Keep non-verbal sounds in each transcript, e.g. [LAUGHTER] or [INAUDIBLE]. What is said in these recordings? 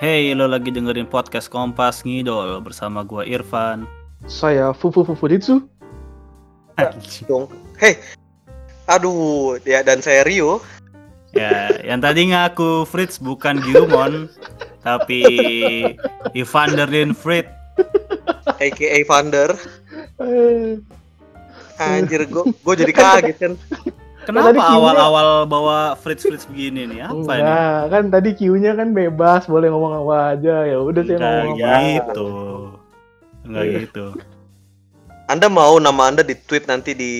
Hey, lo lagi dengerin podcast Kompas Ngidol bersama gua Irfan. Saya Fufu. Anjing. dong. Hei, aduh, ya dan saya Rio. ya, yang tadi ngaku Fritz bukan Girumon, tapi Evander Fritz. aka Vander. Eh, Anjir, gue gue jadi kaget kan. Kenapa awal-awal bawa Fritz Fritz begini nih? Apa ini? enggak, kan tadi Q-nya kan bebas, boleh ngomong apa aja. Ya udah saya ngomong apa. gitu. Enggak Iya. gitu. Anda mau nama Anda di tweet nanti di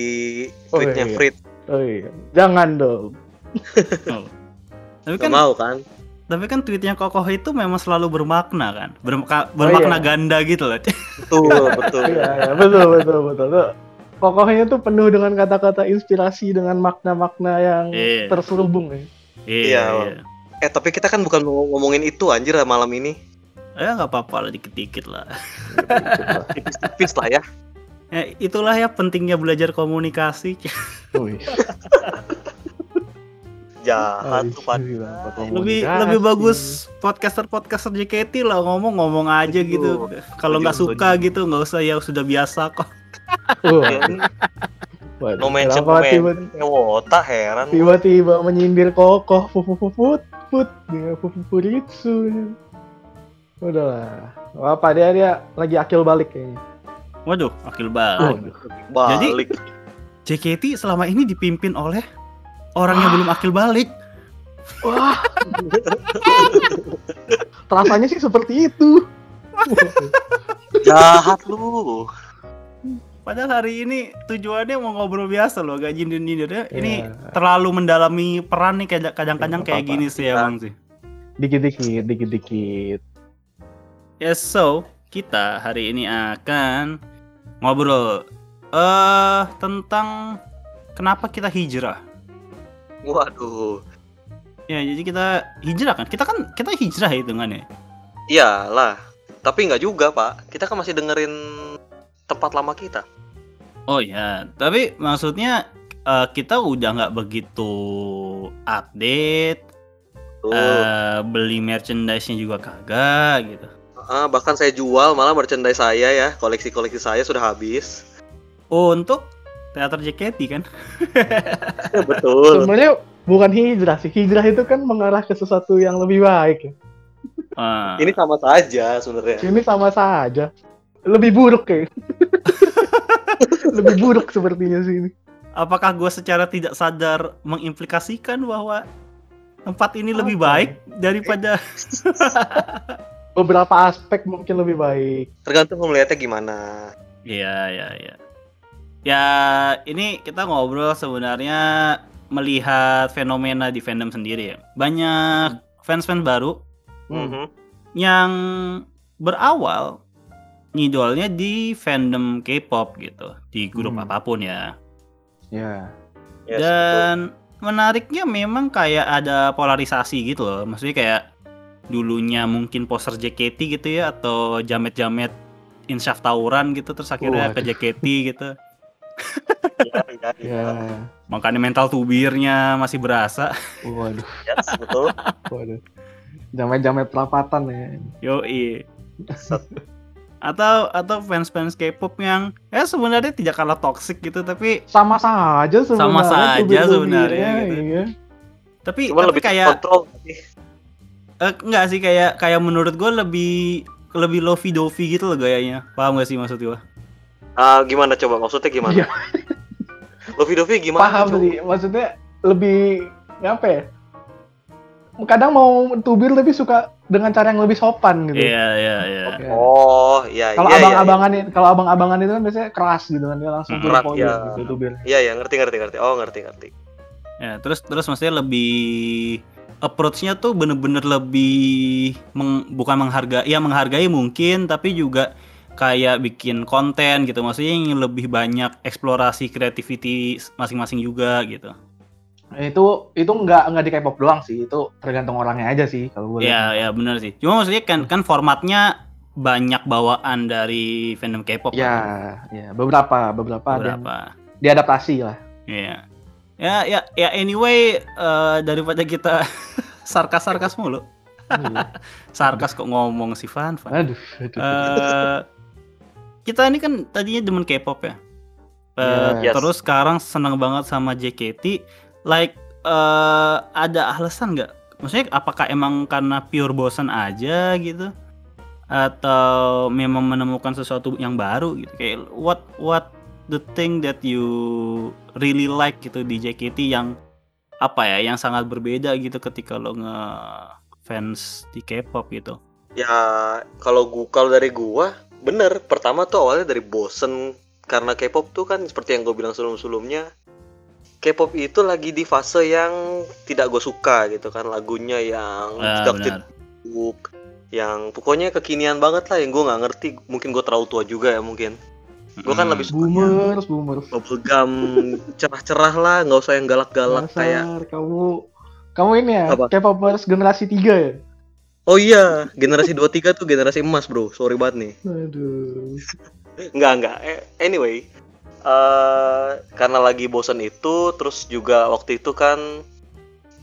Oh, tweetnya iya. Frit. Oh iya, jangan dong. [LAUGHS] Oh. Tapi Gak kan mau kan? tapi kan tweetnya Kokoh itu memang selalu bermakna kan? Bermaka- bermakna iya. ganda gitu loh. [LAUGHS] Betul, betul. Iya, iya, betul, betul, betul. Tuh, Pokoknya tuh penuh dengan kata-kata inspirasi dengan makna-makna yang Iya. terselubung ya. Iya. Eh, tapi kita kan bukan mau ngomongin itu anjir malam ini. Ya nggak apa-apa lah dikit-dikit lah. Tipis-tipis lah ya. Ya, [LAUGHS] itulah ya pentingnya belajar komunikasi. [LAUGHS] Jahat tuh lebih lebih bagus podcaster podcaster JKT lah ngomong-ngomong aja gitu. Kalau nggak suka gitu nggak usah ya sudah biasa kok. Wah, Ya, waduh, No mention, tiba- Ewota heran. tiba-tiba menyindir kokoh fufut fut dia fufu furitsu udahlah apa dia dia lagi akil balik kayaknya Waduh, akil banget. Waduh. Balik. JKT selama ini dipimpin oleh orang yang belum akil balik. wah rasanya sih seperti itu Jahat lu. Padahal hari ini tujuannya mau ngobrol biasa loh, gak nyindir-nyindir ya. Ini Ya. terlalu mendalami peran nih kayak- kadang-kadang Ya, kayak nggak gini sih apa-apa. emang sih. dikit-dikit dikit-dikit Yes, so kita hari ini akan ngobrol eh tentang kenapa kita hijrah. Waduh. Ya, jadi kita hijrah kan? Kita kan kita hijrah ya hitungannya. Iyalah. Tapi nggak juga, Pak. Kita kan masih dengerin tempat lama kita. Oh ya, tapi maksudnya eh, kita udah nggak begitu update, eh, beli merchandise-nya juga kagak gitu. Ah, bahkan saya jual malah merchandise saya ya, koleksi-koleksi saya sudah habis. Untuk teater JKT kan? [LAUGHS] Betul. sebenarnya bukan hijrah sih hijrah itu kan mengarah ke sesuatu yang lebih baik ya. Ah, Ini sama saja sebenarnya. ini sama saja lebih buruk kayak [LAUGHS] [LAUGHS] lebih buruk sepertinya sih ini apakah gue secara tidak sadar mengimplikasikan bahwa tempat ini lebih Apa? baik daripada [LAUGHS] [LAUGHS] beberapa aspek mungkin lebih baik Tergantung melihatnya gimana. Iya, iya, iya. Ya, ini kita ngobrol sebenarnya melihat fenomena di fandom sendiri ya. Banyak fans-fans baru Hmm. Mhm. yang berawal ngidolnya di fandom K-pop gitu, di grup Hmm. apa pun ya. ya Yes, betul. Dan menariknya memang kayak ada polarisasi gitu loh. Maksudnya kayak dulunya mungkin poster JKT gitu ya atau jamet-jamet insyaf tawuran gitu terus akhirnya Waduh. ke JKT gitu. Iya, iya, iya. ya Makanya mental tubirnya masih berasa. waduh Yes, betul. waduh jamet-jamet perapatan ya Yoi. Set. Atau atau fans-fans K-pop yang ya sebenarnya tidak kalah toxic gitu tapi sama saja sebenarnya Sama saja sebenarnya gitu. iya. tapi Cuma tapi lebih kayak kontrol. Eh, enggak sih kayak kayak menurut gue lebih lebih lovey dovey gitu loh gayanya paham gak sih maksud gue Ah, gimana coba? Maksudnya gimana? Iya. Lovi Dovi gimana? paham coba? sih maksudnya lebih apa ya kadang mau tubir tapi suka dengan cara yang lebih sopan gitu iya iya iya Ya. Oh, iya, kalau iya, iya, abang-abangan itu kalau abang-abangan itu kan biasanya keras gitu kan dia langsung Hmm. Keras, point ya. gitu tubir Iya, iya, ngerti, ngerti, ngerti. Oh, ngerti, ngerti. ya terus terus maksudnya lebih approach-nya tuh bener-bener lebih meng- bukan menghargai ya menghargai mungkin tapi juga kayak bikin konten gitu maksudnya yang lebih banyak eksplorasi creativity masing-masing juga gitu itu itu nggak nggak di K-pop doang sih itu tergantung orangnya aja sih kalau gue ya ya bener sih cuma maksudnya kan kan formatnya banyak bawaan dari fandom K-pop ya kan. ya beberapa beberapa, beberapa diadaptasi lah Iya. Ya ya ya anyway eh, daripada kita [LAUGHS] sarkas-sarkas mulu. Iya. [LAUGHS] Sarkas kok ngomong si Fan Fan. Aduh, aduh. Eh, kita ini kan tadinya demen K-pop ya. Eh, Yes. Terus sekarang seneng banget sama JKT. Like eh ada alasan nggak? Maksudnya apakah emang karena pure bosan aja gitu? Atau memang menemukan sesuatu yang baru gitu? Kayak what what the thing that you really like gitu di JKT yang apa ya? Yang sangat berbeda gitu ketika lo nge fans di K-pop gitu. Ya kalau gua kalau dari gua bener pertama tuh awalnya dari bosen karena K-pop tuh kan seperti yang gue bilang sebelum-sebelumnya K-pop itu lagi di fase yang tidak gue suka gitu kan lagunya yang Ah, tidak yang pokoknya kekinian banget lah yang gue nggak ngerti mungkin gue terlalu tua juga ya mungkin Gua kan Mm. lebih suka boomers, boomers. bubblegum [LAUGHS] cerah-cerah lah nggak usah yang galak-galak kayak kamu kamu ini ya, Apa? K-popers generasi 3 ya? oh iya generasi 23 tuh generasi emas bro sorry banget nih Aduh. Enggak, enggak. Eh, Anyway, eh karena lagi bosan itu, terus juga waktu itu kan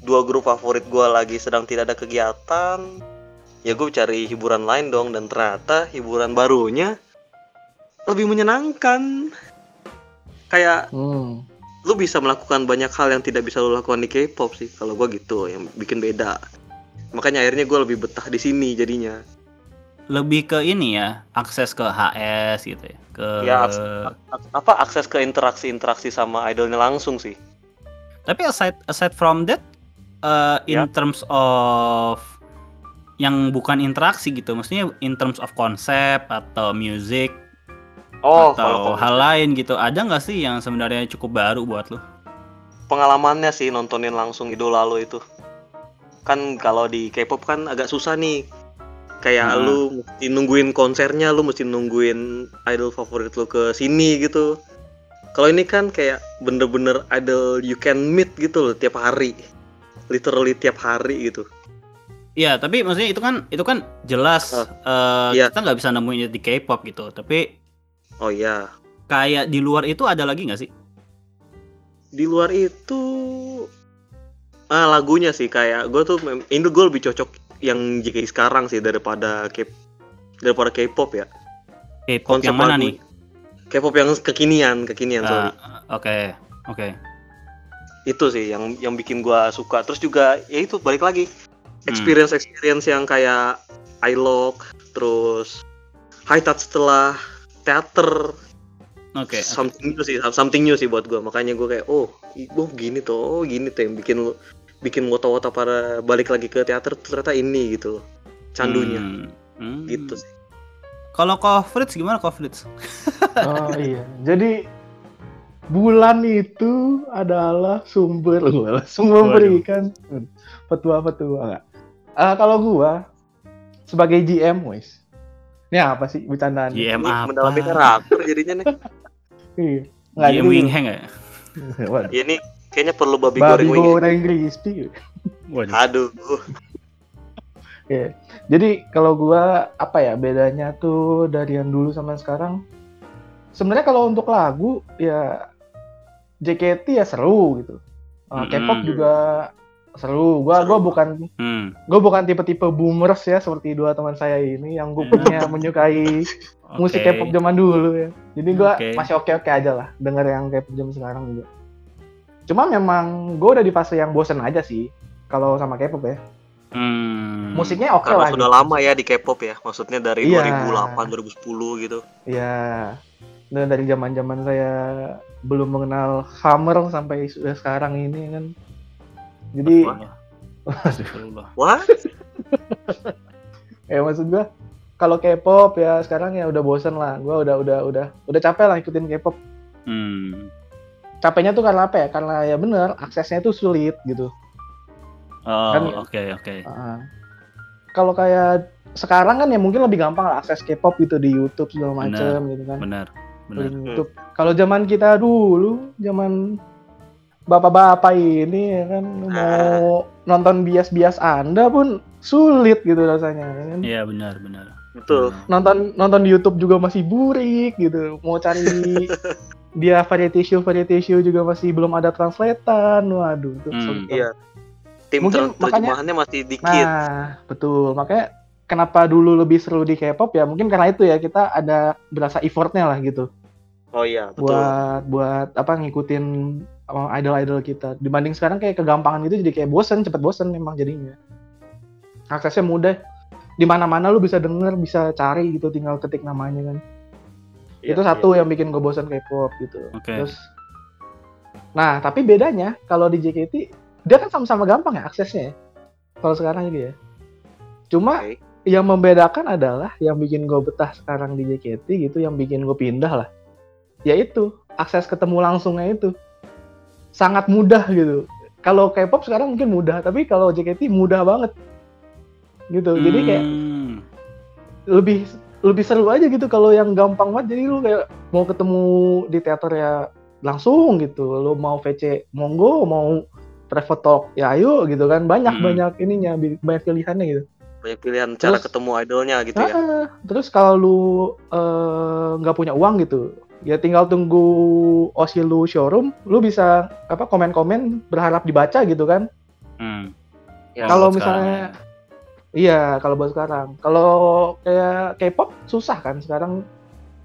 dua grup favorit gua lagi sedang tidak ada kegiatan. Ya gue cari hiburan lain dong, dan ternyata hiburan barunya lebih menyenangkan. Kayak Hmm. lu bisa melakukan banyak hal yang tidak bisa lu lakukan di K-pop sih. Kalau gua gitu, yang bikin beda. Makanya akhirnya gue lebih betah di sini jadinya. Lebih ke ini ya akses ke HS gitu ya ke Ya, aks- ak- apa akses ke interaksi-interaksi sama idolnya langsung sih. tapi aside aside from that uh, in Ya. terms of yang bukan interaksi gitu maksudnya in terms of konsep atau music Oh, atau kalau hal lain gitu ada nggak sih yang sebenarnya cukup baru buat lo pengalamannya sih nontonin langsung idola lo itu kan kalau di K-pop kan agak susah nih kayak Hmm. lu mesti nungguin konsernya lu mesti nungguin idol favorit lu ke sini gitu. Kalau ini kan kayak bener-bener idol you can meet gitu loh tiap hari. Literally tiap hari gitu. Iya tapi maksudnya itu kan itu kan jelas Ah, uh, iya. kita nggak bisa nemuin di K-pop gitu. Tapi oh iya. kayak di luar itu ada lagi nggak sih? Di luar itu ah lagunya sih. Kayak gue tuh ini gue lebih cocok yang JKT sekarang sih daripada K daripada K-pop ya K-pop yang mana lagu- nih K-pop yang kekinian, kekinian sorry. Ah, Oke oke Itu sih yang yang bikin gua suka. Terus juga ya itu balik lagi Hmm. experience experience yang kayak iLog, terus high touch setelah teater, oke oke. something new sih, something new sih buat gua. Makanya gua kayak oh, i- oh gini tuh, oh gini tuh yang bikin lu bikin wota-wota para balik lagi ke teater tuh ternyata ini gitu loh. Candunya Hmm, hmm. gitu sih. Kalau Fritz gimana Fritz? [LAUGHS] Oh iya. Jadi bulan itu adalah sumber sumber berikan petua-petua enggak. Eh, kalau gua sebagai GM wis. Ini apa sih bercandaan? GM Ini apa? mendalami karakter jadinya nih. [LAUGHS] Iya. Nggak, GM jadi- Wing Hang. Ya [LAUGHS] ini kayaknya perlu babi, Babi goreng goreng crispy. Waduh. Aduh. Iya. Jadi kalau gua apa ya bedanya tuh dari yang dulu sama sekarang? Sebenarnya kalau untuk lagu ya JKT ya seru gitu. Uh, Mm-mm. K-pop juga seru. Gua Seru. gua bukan Hmm. gua bukan tipe-tipe boomers ya seperti dua teman saya ini yang gue punya menyukai [LAUGHS] musik Oke. K-pop zaman dulu ya. Jadi gua Oke. masih oke-oke aja lah denger yang K-pop zaman sekarang juga. Cuma memang gue udah di fase yang bosen aja sih kalau sama K-pop ya. Hmm. Musiknya oke Karena lah. sudah gitu. lama ya di K-pop ya, maksudnya dari Iya. 2008 2010 gitu. Iya. Dan dari zaman-zaman saya belum mengenal Hammer sampai sudah sekarang ini kan. Jadi Astagfirullah. [LAUGHS] Wah, ya maksud gua kalau K-pop ya sekarang ya udah bosen lah. Gua udah udah udah udah capek lah ikutin K-pop. Hmm. Capeknya tuh karena apa ya? Karena ya bener aksesnya tuh sulit gitu. Oh, Kan- oke oke. Heeh. Kalau kayak sekarang kan ya mungkin lebih gampang lah akses K-pop gitu di YouTube segala macem gitu kan. Benar. Benar. YouTube. Kalau zaman kita dulu, zaman bapak-bapak ini ya kan mau nonton bias-bias Anda pun sulit gitu rasanya ya kan. Iya benar benar. betul. Nonton nonton di YouTube juga masih burik gitu. Mau cari [LAUGHS] dia variety show variety show juga masih belum ada translatean. Waduh, itu Hmm. Iya. tim Mungkin ter- makanya- terjemahannya masih dikit. Nah, betul. Makanya kenapa dulu lebih seru di K-pop ya? Mungkin karena itu ya kita ada berasa effortnya lah gitu. Oh iya, betul. buat buat apa ngikutin uh, idol-idol kita dibanding sekarang kayak kegampangan gitu jadi kayak bosen cepet bosen memang jadinya aksesnya mudah di mana-mana lu bisa denger bisa cari gitu tinggal ketik namanya kan Iya, itu satu yang bikin gue bosen K-pop gitu Oke. terus nah tapi bedanya kalau di JKT dia kan sama-sama gampang ya aksesnya ya kalau sekarang gitu ya cuma Oke. yang membedakan adalah yang bikin gue betah sekarang di JKT gitu yang bikin gue pindah lah yaitu akses ketemu langsungnya itu sangat mudah gitu kalau K-pop sekarang mungkin mudah tapi kalau JKT mudah banget gitu jadi kayak Hmm. lebih lebih seru aja gitu kalau yang gampang banget jadi lu kayak mau ketemu di teater ya langsung gitu lu mau VC monggo mau private talk ya ayo gitu kan banyak Mm. banyak ininya banyak pilihannya gitu banyak pilihan cara Terus- ketemu idolnya gitu ya. Ah, terus kalau lu eh, nggak punya uang gitu, ya tinggal tunggu osi lu showroom, lu bisa apa komen-komen berharap dibaca gitu kan. Hmm. Ya, kalau sekarang misalnya iya, kalau buat sekarang. Kalau kayak K-pop susah kan sekarang.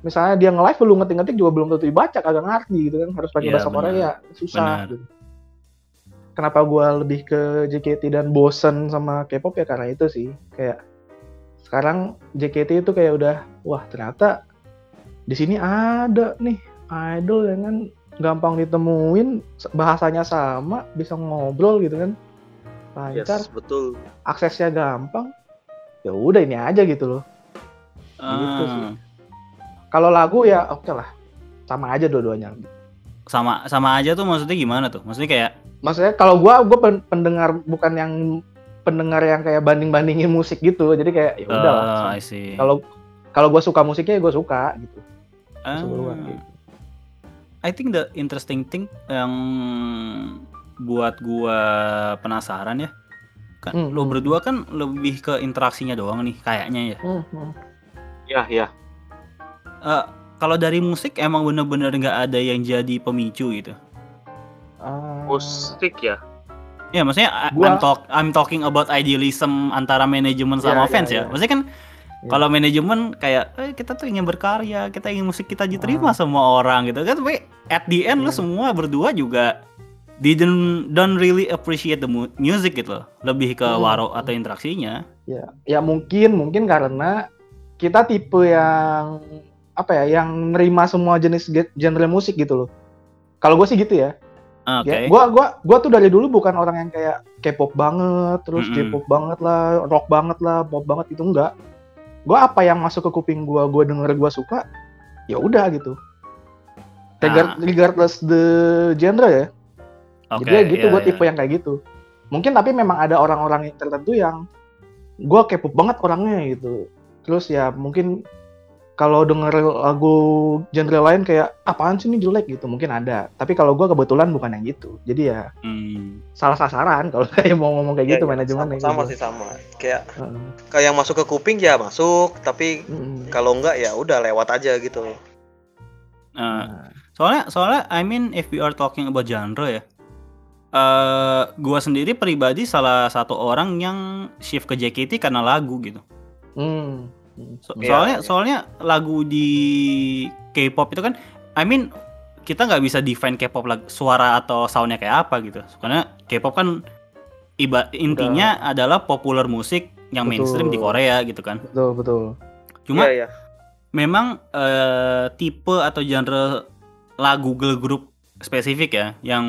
Misalnya dia nge-live lu ngetik-ngetik juga belum tentu dibaca, kagak ngerti gitu kan, harus pakai Iya, bahasa. Korea, susah Benar. gitu. Kenapa gua lebih ke JKT dan bosen sama K-pop ya karena itu sih. Kayak sekarang JKT itu kayak udah wah ternyata di sini ada nih idol yang kan gampang ditemuin bahasanya sama bisa ngobrol gitu kan lancar Yes, betul. aksesnya gampang ya udah ini aja gitu loh Gitu sih. Ah. kalau lagu ya oke lah sama aja dua-duanya Sama sama aja tuh maksudnya gimana tuh? Maksudnya kayak maksudnya kalau gua gua pen- pendengar bukan yang pendengar yang kayak banding-bandingin musik gitu jadi kayak ya udah lah I see. kalau kalau gua suka musiknya ya gua suka gitu Ah. keseluruhan gitu. I think the interesting thing yang buat gua penasaran ya. Kan Hmm, lo hmm. berdua kan lebih ke interaksinya doang nih kayaknya ya. Hmm, hmm. Ya, ya. Eh, kalau dari musik emang bener-bener nggak ada yang jadi pemicu gitu. Ah, Musik ya. Ya maksudnya Gua- I'm, talk, I'm talking about idealism antara manajemen sama Iya, fans iya, ya. iya. Maksudnya kan Iya. kalau manajemen kayak eh, kita tuh ingin berkarya, kita ingin musik kita diterima Ah. sama orang gitu kan. Tapi at the end lo Iya. semua berdua juga didn't don't really appreciate the mu- music gitu loh. Lebih ke Hmm. waro atau interaksinya. ya ya mungkin mungkin karena kita tipe yang apa ya yang nerima semua jenis ge- genre musik gitu loh kalau gue sih gitu ya Ah, Oke. Ya, gua gua gua tuh dari dulu bukan orang yang kayak K-pop banget, terus Mm-mm. J-pop banget lah, rock banget lah, pop banget itu enggak. Gua apa yang masuk ke kuping gua, gua denger gua suka, ya udah gitu. Regard- Ah. Regardless the genre ya. Oke, Jadi ya gitu, iya, gua iya. tipe yang kayak gitu. Mungkin tapi memang ada orang-orang yang tertentu yang gua K-pop banget orangnya gitu. Terus ya mungkin kalau denger lagu genre lain kayak apaan sih ini jelek gitu mungkin ada. Tapi kalau gua kebetulan bukan yang gitu. Jadi ya Hmm. salah sasaran kalau [LAUGHS] kayak mau ngomong kayak Ya, gitu ya, manajemen sama, sama gitu. sih sama. Kayak Heeh. kayak yang masuk ke kuping ya masuk, tapi Mm-mm. kalau enggak ya udah lewat aja gitu. Nah, Soalnya, soalnya, I mean, if we are talking about genre ya, eh gua sendiri pribadi salah satu orang yang shift ke JKT karena lagu gitu. hmm. So- Iya, soalnya, iya. soalnya lagu di K-pop itu kan, I mean, kita nggak bisa define K-pop lag- suara atau soundnya kayak apa gitu. Karena K-pop kan iba intinya adalah populer musik yang Betul. mainstream di Korea gitu kan. Betul betul. Cuma Iya, iya. memang eh, tipe atau genre lagu girl group spesifik ya yang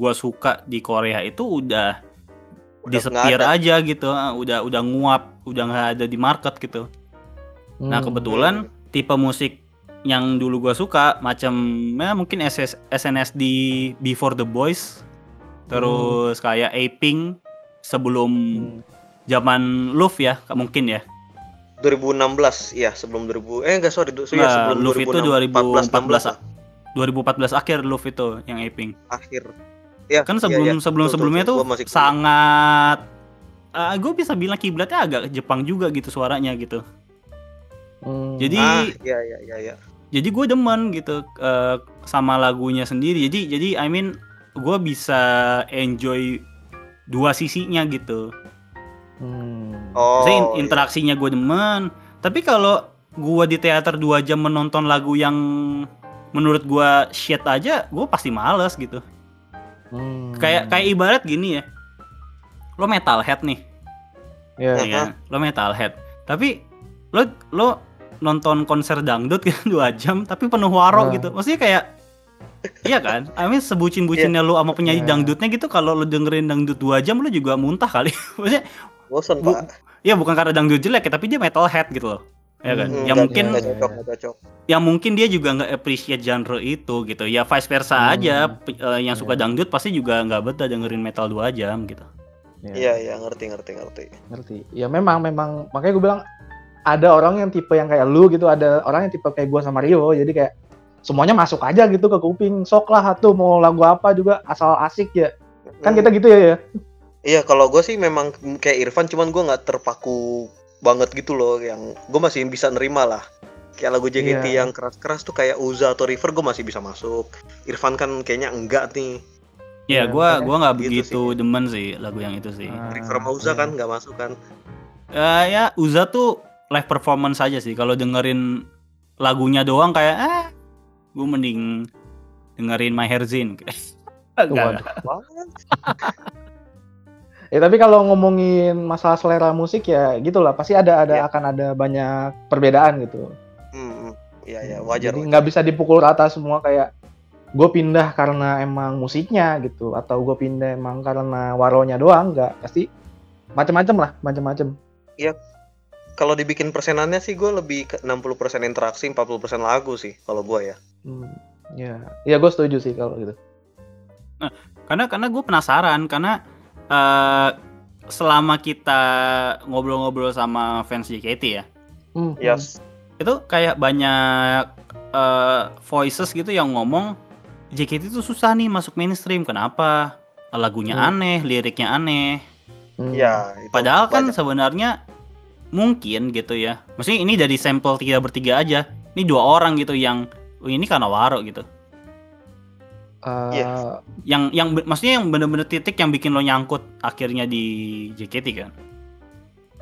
gua suka di Korea itu udah, Udah disappear ada. aja gitu ah, udah udah nguap udah nggak ada di market gitu nah Hmm. kebetulan tipe musik yang dulu gua suka macam ya mungkin SS, SNSD Before the Boys terus kayak Aping sebelum Hmm. zaman Love ya mungkin ya 2016 ya sebelum 2000 eh enggak sorry du- ya, Nggak, sebelum Love itu 2014 2014 lah, 2014 akhir Love itu yang Aping akhir. Ya, kan iya, sebelum iya. sebelum Betul, sebelumnya betul. tuh Gua masih- sangat gue bisa bilang kiblatnya agak Jepang juga gitu suaranya gitu Hmm. jadi ah, iya iya iya iya. jadi gue demen gitu eh, sama lagunya sendiri jadi jadi I mean gue bisa enjoy dua sisinya gitu. Hmm. Oh. Maksudnya in- iya. interaksinya gue demen. Tapi kalau gue di teater dua jam menonton lagu yang menurut gue shit aja, gue pasti males gitu. Hmm. Kayak kayak ibarat gini ya. Lo metalhead nih, ya. ya kan? Lo metalhead. Tapi lo lo nonton konser dangdut kan [LAUGHS] dua jam tapi penuh waro Ah. gitu. Maksudnya kayak Iya kan? I mean sebucin-bucinnya lu sama penyanyi Iya. dangdutnya gitu kalau lu dengerin dangdut dua jam lu juga muntah kali. [LAUGHS] Maksudnya Bosen, Bu- Pak. ya bukan karena dangdut jelek ya, tapi dia metalhead gitu loh. Ya kan? Hmm, ya nggak- mungkin nggak cocok, nggak cocok. ya mungkin dia juga nggak appreciate genre itu gitu. Ya vice versa Hmm. aja eh, yang suka Iya. dangdut pasti juga nggak betah dengerin metal dua jam gitu. Ya. Iya, iya, ngerti, ngerti, ngerti. ngerti ya memang memang makanya gue bilang ada orang yang tipe yang kayak lu gitu ada orang yang tipe kayak gue sama Rio jadi kayak semuanya masuk aja gitu ke kuping sok lah tuh mau lagu apa juga asal asik ya kan Hmm. kita gitu ya, ya? Iya, kalau gue sih memang kayak Irfan, cuman gue nggak terpaku banget gitu loh. Yang gue masih bisa nerima lah. Kayak lagu JKT Iya. yang keras-keras tuh kayak Uza atau River gue masih bisa masuk. Irfan kan kayaknya enggak nih. Ya, Iya, gua gua nggak gitu begitu demen sih lagu yang itu sih. Ah, River sama Uza iya. kan nggak masuk kan. Eh, ya Uza tuh live performance aja sih. Kalau dengerin lagunya doang kayak ah, gue mending dengerin My Herzin. [LAUGHS] Enggak. [LAUGHS] Ya tapi kalau ngomongin masalah selera musik ya gitulah pasti ada ada Iya. akan ada banyak perbedaan gitu. Hmm, hmm. Iya, iya, wajar. Nggak bisa dipukul rata semua kayak gue pindah karena emang musiknya gitu atau gue pindah emang karena waronya doang nggak pasti macam-macam lah macam-macam. Kalau dibikin persenannya sih gue lebih ke 60% interaksi, 40% lagu sih kalau gue ya. Hmm, ya ya gue setuju sih kalau gitu. Karena karena gue penasaran karena eh selama kita ngobrol-ngobrol sama fans JKT ya, Hmm, Yes. itu kayak banyak eh, voices gitu yang ngomong JKT itu susah nih masuk mainstream. Kenapa? Lagunya Hmm. aneh, liriknya aneh. hmm. Ya, itu Padahal kan banyak. sebenarnya mungkin gitu ya. Maksudnya ini dari sampel tiga bertiga aja. Ini dua orang gitu yang oh, ini karena waro gitu. Eh, Iya. Yang yang be- maksudnya yang bener-bener titik yang bikin lo nyangkut akhirnya di JKT kan.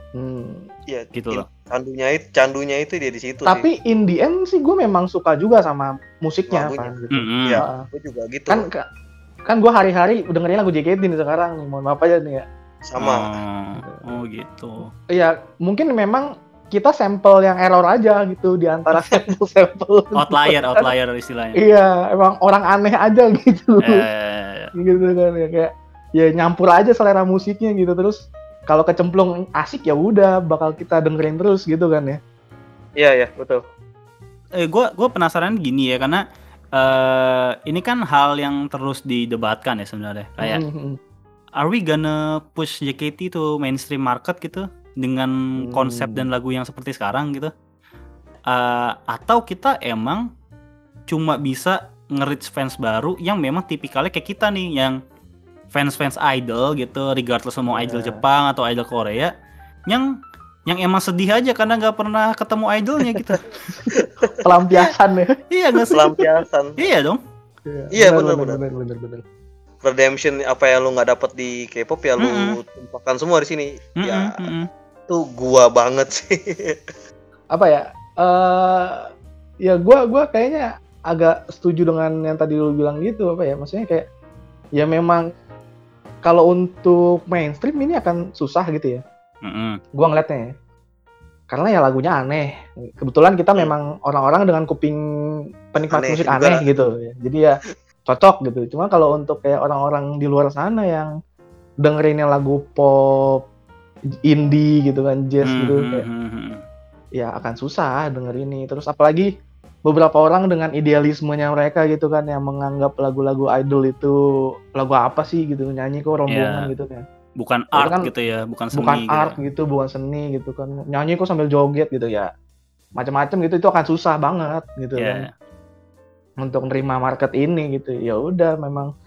hmm. Iya, gitu loh. Candunya itu, candunya itu dia di situ sih. Tapi in the end sih gue memang suka juga sama musiknya Lagunya. Gitu. Mm-mm. Iya. Ah, Gue juga gitu. kan ka- kan gue hari-hari dengerin lagu JKT nih sekarang nih mohon maaf aja nih ya. sama. Oh, oh gitu. Iya mungkin memang kita sampel yang error aja gitu di antara [LAUGHS] sampel-sampel. Outlier, outlier istilahnya. Iya, emang orang aneh aja gitu. Eh, gitu kan ya kayak ya nyampur aja selera musiknya gitu terus kalau kecemplung asik ya udah bakal kita dengerin terus gitu kan ya. Iya, iya, betul. eh gue gue penasaran gini ya karena eh ini kan hal yang terus didebatkan ya sebenarnya. Kayak Hmm, are we gonna push JKT to mainstream market gitu dengan Hmm. konsep dan lagu yang seperti sekarang gitu? Eh, atau kita emang cuma bisa nge-reach fans baru yang memang tipikalnya kayak kita nih yang fans-fans idol gitu, regardless mau idol Iya. Jepang atau idol Korea, yang yang emang sedih aja karena nggak pernah ketemu idolnya gitu. [LAUGHS] Pelampiasan ya. iya nggak? Pelampiasan. Iya dong. Iya, bener, benar bener. benar benar. Redemption apa yang lu nggak dapet di K-pop ya lu Mm-mm. tumpahkan semua di sini. Ya, Mm-mm, mm-mm. Itu gua banget sih. [LAUGHS] Apa ya? eh ya gua gua kayaknya agak setuju dengan yang tadi lu bilang gitu apa ya? Maksudnya kayak ya memang kalau untuk mainstream ini akan susah gitu ya. Mm-mm. gua ngeliatnya ya. Karena ya lagunya aneh. Kebetulan kita memang orang-orang dengan kuping penikmat Aneh musik juga. aneh gitu. ya. Jadi ya cocok gitu. Cuma kalau untuk kayak orang-orang di luar sana yang dengerinnya lagu pop indie gitu kan jazz gitu Mhm, kayak, mhm, mhm. ya akan susah denger ini. Terus apalagi beberapa orang dengan idealismenya mereka gitu kan yang menganggap lagu-lagu idol itu lagu apa sih gitu nyanyi kok rombongan Iya. gitu kan bukan art kan gitu ya, bukan seni bukan gitu. art gitu, bukan seni gitu kan. Nyanyi kok sambil joget gitu ya. Macam-macam gitu itu akan susah banget gitu Iya. kan untuk nerima market ini gitu. Ya udah memang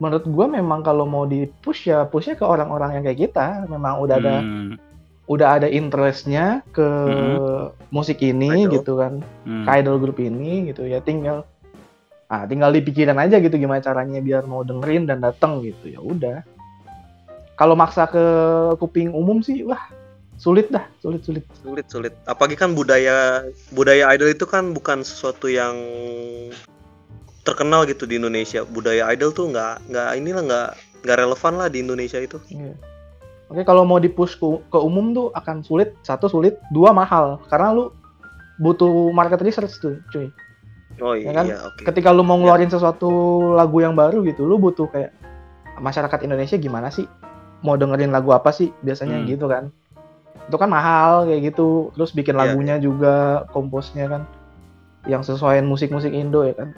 menurut gua memang kalau mau di push ya pushnya ke orang-orang yang kayak kita. Memang udah ada Hmm, udah ada interestnya ke Mhm. musik ini Idol. gitu kan. hmm. Ke idol group ini gitu ya tinggal ah tinggal dipikirin aja gitu gimana caranya biar mau dengerin dan datang gitu ya udah kalau maksa ke kuping umum sih wah sulit dah sulit sulit sulit sulit apalagi kan budaya budaya idol itu kan bukan sesuatu yang terkenal gitu di Indonesia budaya idol tuh nggak nggak inilah nggak nggak relevan lah di Indonesia itu Iya. Oke, kalau mau dipush ke, ke umum tuh akan sulit. Satu sulit, dua mahal. Karena lu butuh market research tuh, cuy. oh iya Ya kan? oke Ketika lu mau ngeluarin sesuatu lagu yang baru gitu, lu butuh kayak masyarakat Indonesia gimana sih? Mau dengerin lagu apa sih? Biasanya Hmm. gitu kan. Itu kan mahal kayak gitu. Terus bikin Iya, lagunya juga, komposnya kan yang sesuaiin musik-musik Indo ya kan.